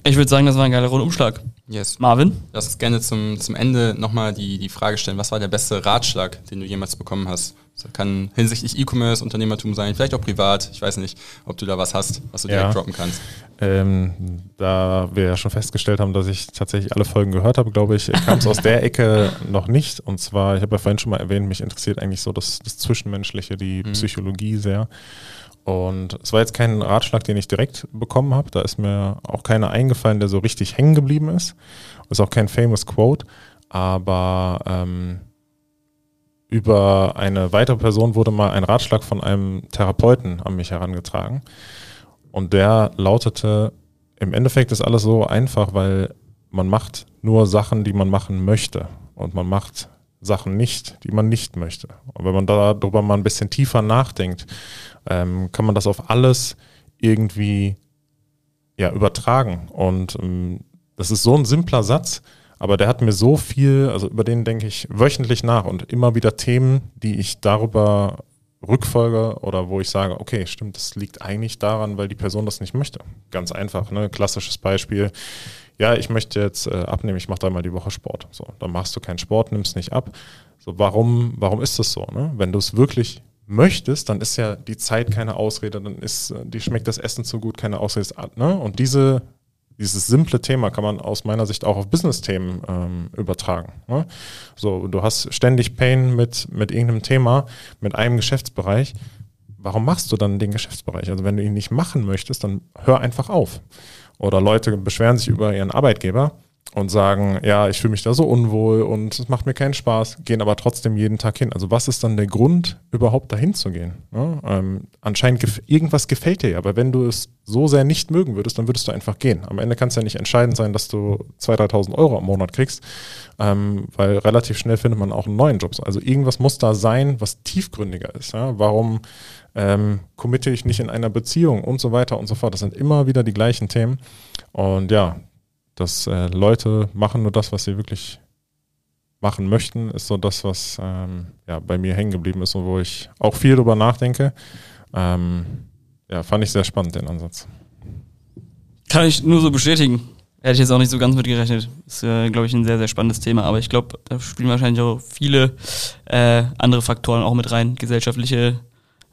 Ich würde sagen, das war ein geiler Rundumschlag. Yes. Marvin? Lass uns gerne zum, zum Ende nochmal die, die Frage stellen, was war der beste Ratschlag, den du jemals bekommen hast? Das kann hinsichtlich E-Commerce, Unternehmertum sein, vielleicht auch privat. Ich weiß nicht, ob du da was hast, was du direkt ja. droppen kannst. Ähm, da wir ja schon festgestellt haben, dass ich tatsächlich alle Folgen gehört habe, glaube ich, kam es aus der Ecke noch nicht. Und zwar, ich habe ja vorhin schon mal erwähnt, mich interessiert eigentlich so das, das Zwischenmenschliche, die mhm. Psychologie sehr. Und es war jetzt kein Ratschlag, den ich direkt bekommen habe. Da ist mir auch keiner eingefallen, der so richtig hängen geblieben ist. Ist auch kein famous Quote, aber ähm, über eine weitere Person wurde mal ein Ratschlag von einem Therapeuten an mich herangetragen. Und der lautete, im Endeffekt ist alles so einfach, weil man macht nur Sachen, die man machen möchte. Und man macht Sachen nicht, die man nicht möchte. Und wenn man darüber mal ein bisschen tiefer nachdenkt, ähm, kann man das auf alles irgendwie ja, übertragen. Und ähm, das ist so ein simpler Satz, Aber der hat mir so viel, also über den denke ich wöchentlich nach und immer wieder Themen, die ich darüber rückfolge oder wo ich sage, okay, stimmt, das liegt eigentlich daran, weil die Person das nicht möchte. Ganz einfach, ne? Klassisches Beispiel. Ja, ich möchte jetzt äh, abnehmen, ich mache dreimal die Woche Sport. So, dann machst du keinen Sport, nimmst nicht ab. So, warum, warum ist das so? Ne? Wenn du es wirklich möchtest, dann ist ja die Zeit keine Ausrede, dann ist, äh, die schmeckt das Essen zu gut, keine Ausrede. Ne? Und diese dieses simple Thema kann man aus meiner Sicht auch auf Business-Themen ähm, übertragen. Ne? So, du hast ständig Pain mit, mit irgendeinem Thema, mit einem Geschäftsbereich. Warum machst du dann den Geschäftsbereich? Also wenn du ihn nicht machen möchtest, dann hör einfach auf. Oder Leute beschweren sich über ihren Arbeitgeber und sagen, ja, ich fühle mich da so unwohl und es macht mir keinen Spaß, gehen aber trotzdem jeden Tag hin. Also was ist dann der Grund, überhaupt dahin zu gehen? Ja, ähm, anscheinend gef irgendwas gefällt dir ja, aber wenn du es so sehr nicht mögen würdest, dann würdest du einfach gehen. Am Ende kann es ja nicht entscheidend sein, dass du 2.000, 3.000 Euro am Monat kriegst, ähm, weil relativ schnell findet man auch einen neuen Job. Also irgendwas muss da sein, was tiefgründiger ist. Ja? Warum ähm, committe ich nicht in einer Beziehung und so weiter und so fort. Das sind immer wieder die gleichen Themen. Und ja, dass äh, Leute machen nur das, was sie wirklich machen möchten, ist so das, was ähm, ja, bei mir hängen geblieben ist und wo ich auch viel drüber nachdenke. Ähm, ja, fand ich sehr spannend, den Ansatz. Kann ich nur so bestätigen. Hätte ich jetzt auch nicht so ganz mit gerechnet. Ist, äh, glaube ich, ein sehr, sehr spannendes Thema. Aber ich glaube, da spielen wahrscheinlich auch viele äh, andere Faktoren auch mit rein. Gesellschaftliche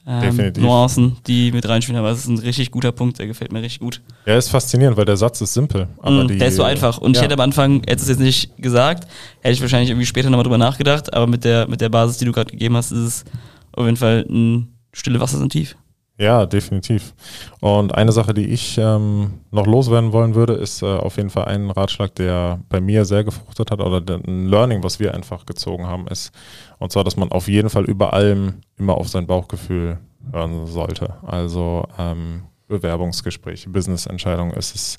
ähm, Nuancen, die mit reinspielen. Aber es ist ein richtig guter Punkt, der gefällt mir richtig gut. Ja, ist faszinierend, weil der Satz ist simpel. Aber mm, die, der ist so einfach. Und ja. ich hätte am Anfang, hätte es jetzt nicht gesagt, hätte ich wahrscheinlich irgendwie später nochmal drüber nachgedacht. Aber mit der, mit der Basis, die du gerade gegeben hast, ist es auf jeden Fall ein stille Wasser sind tief. Ja, definitiv. Und eine Sache, die ich ähm, noch loswerden wollen würde, ist äh, auf jeden Fall ein Ratschlag, der bei mir sehr gefruchtet hat oder ein Learning, was wir einfach gezogen haben, ist, und zwar, dass man auf jeden Fall über allem immer auf sein Bauchgefühl hören sollte. Also ähm, Bewerbungsgespräche, Business-Entscheidungen ist es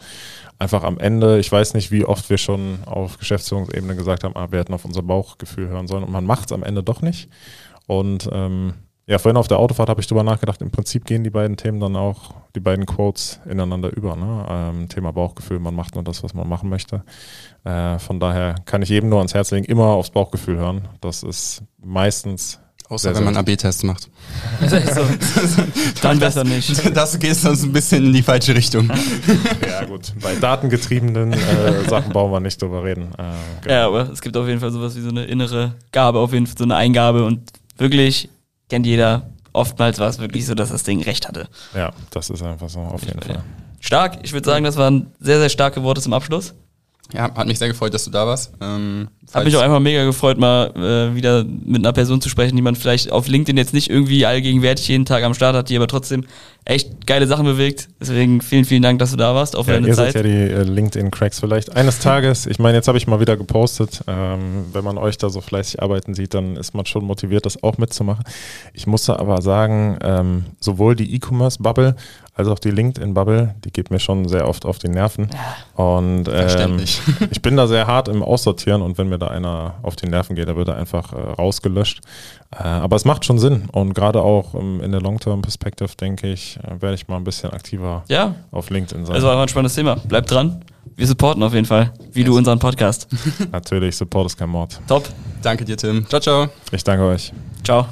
einfach am Ende, ich weiß nicht, wie oft wir schon auf Geschäftsführungsebene gesagt haben, ah, wir hätten auf unser Bauchgefühl hören sollen und man macht es am Ende doch nicht. Und ähm, ja, vorhin auf der Autofahrt habe ich drüber nachgedacht. Im Prinzip gehen die beiden Themen dann auch, die beiden Quotes ineinander über. Ne? Ähm, Thema Bauchgefühl, man macht nur das, was man machen möchte. Äh, von daher kann ich jedem nur ans Herz legen, immer aufs Bauchgefühl hören. Das ist meistens. Außer wenn man AB-Tests macht. so. dann besser nicht. Das geht sonst ein bisschen in die falsche Richtung. ja, gut. Bei datengetriebenen äh, Sachen brauchen wir nicht drüber reden. Äh, genau. Ja, aber es gibt auf jeden Fall sowas wie so eine innere Gabe, auf jeden Fall so eine Eingabe und wirklich kennt jeder. Oftmals war es wirklich so, dass das Ding recht hatte. Ja, das ist einfach so, auf jeden Fall. Stark. Ich würde sagen, das waren sehr, sehr starke Worte zum Abschluss. Ja, hat mich sehr gefreut, dass du da warst. Ähm, hat mich auch einfach mega gefreut, mal äh, wieder mit einer Person zu sprechen, die man vielleicht auf LinkedIn jetzt nicht irgendwie allgegenwärtig jeden Tag am Start hat, die aber trotzdem echt geile Sachen bewegt. Deswegen vielen, vielen Dank, dass du da warst, auch für ja, deine ihr Zeit. Seid ja die äh, LinkedIn-Cracks vielleicht. Eines Tages, ich meine, jetzt habe ich mal wieder gepostet, ähm, wenn man euch da so fleißig arbeiten sieht, dann ist man schon motiviert, das auch mitzumachen. Ich muss aber sagen, ähm, sowohl die E-Commerce-Bubble als auch die LinkedIn-Bubble, die geht mir schon sehr oft auf die Nerven. Ja. Und ähm, ich bin da sehr hart im Aussortieren und wenn mir da einer auf die Nerven geht, dann wird er einfach äh, rausgelöscht. Äh, aber es macht schon Sinn und gerade auch ähm, in der Long-Term-Perspective, denke ich, äh, werde ich mal ein bisschen aktiver ja. auf LinkedIn sein. Also war ein spannendes Thema. Bleibt dran. Wir supporten auf jeden Fall, wie yes. du unseren Podcast. Natürlich, Support ist kein Mord. Top. Danke dir, Tim. Ciao, ciao. Ich danke euch. Ciao.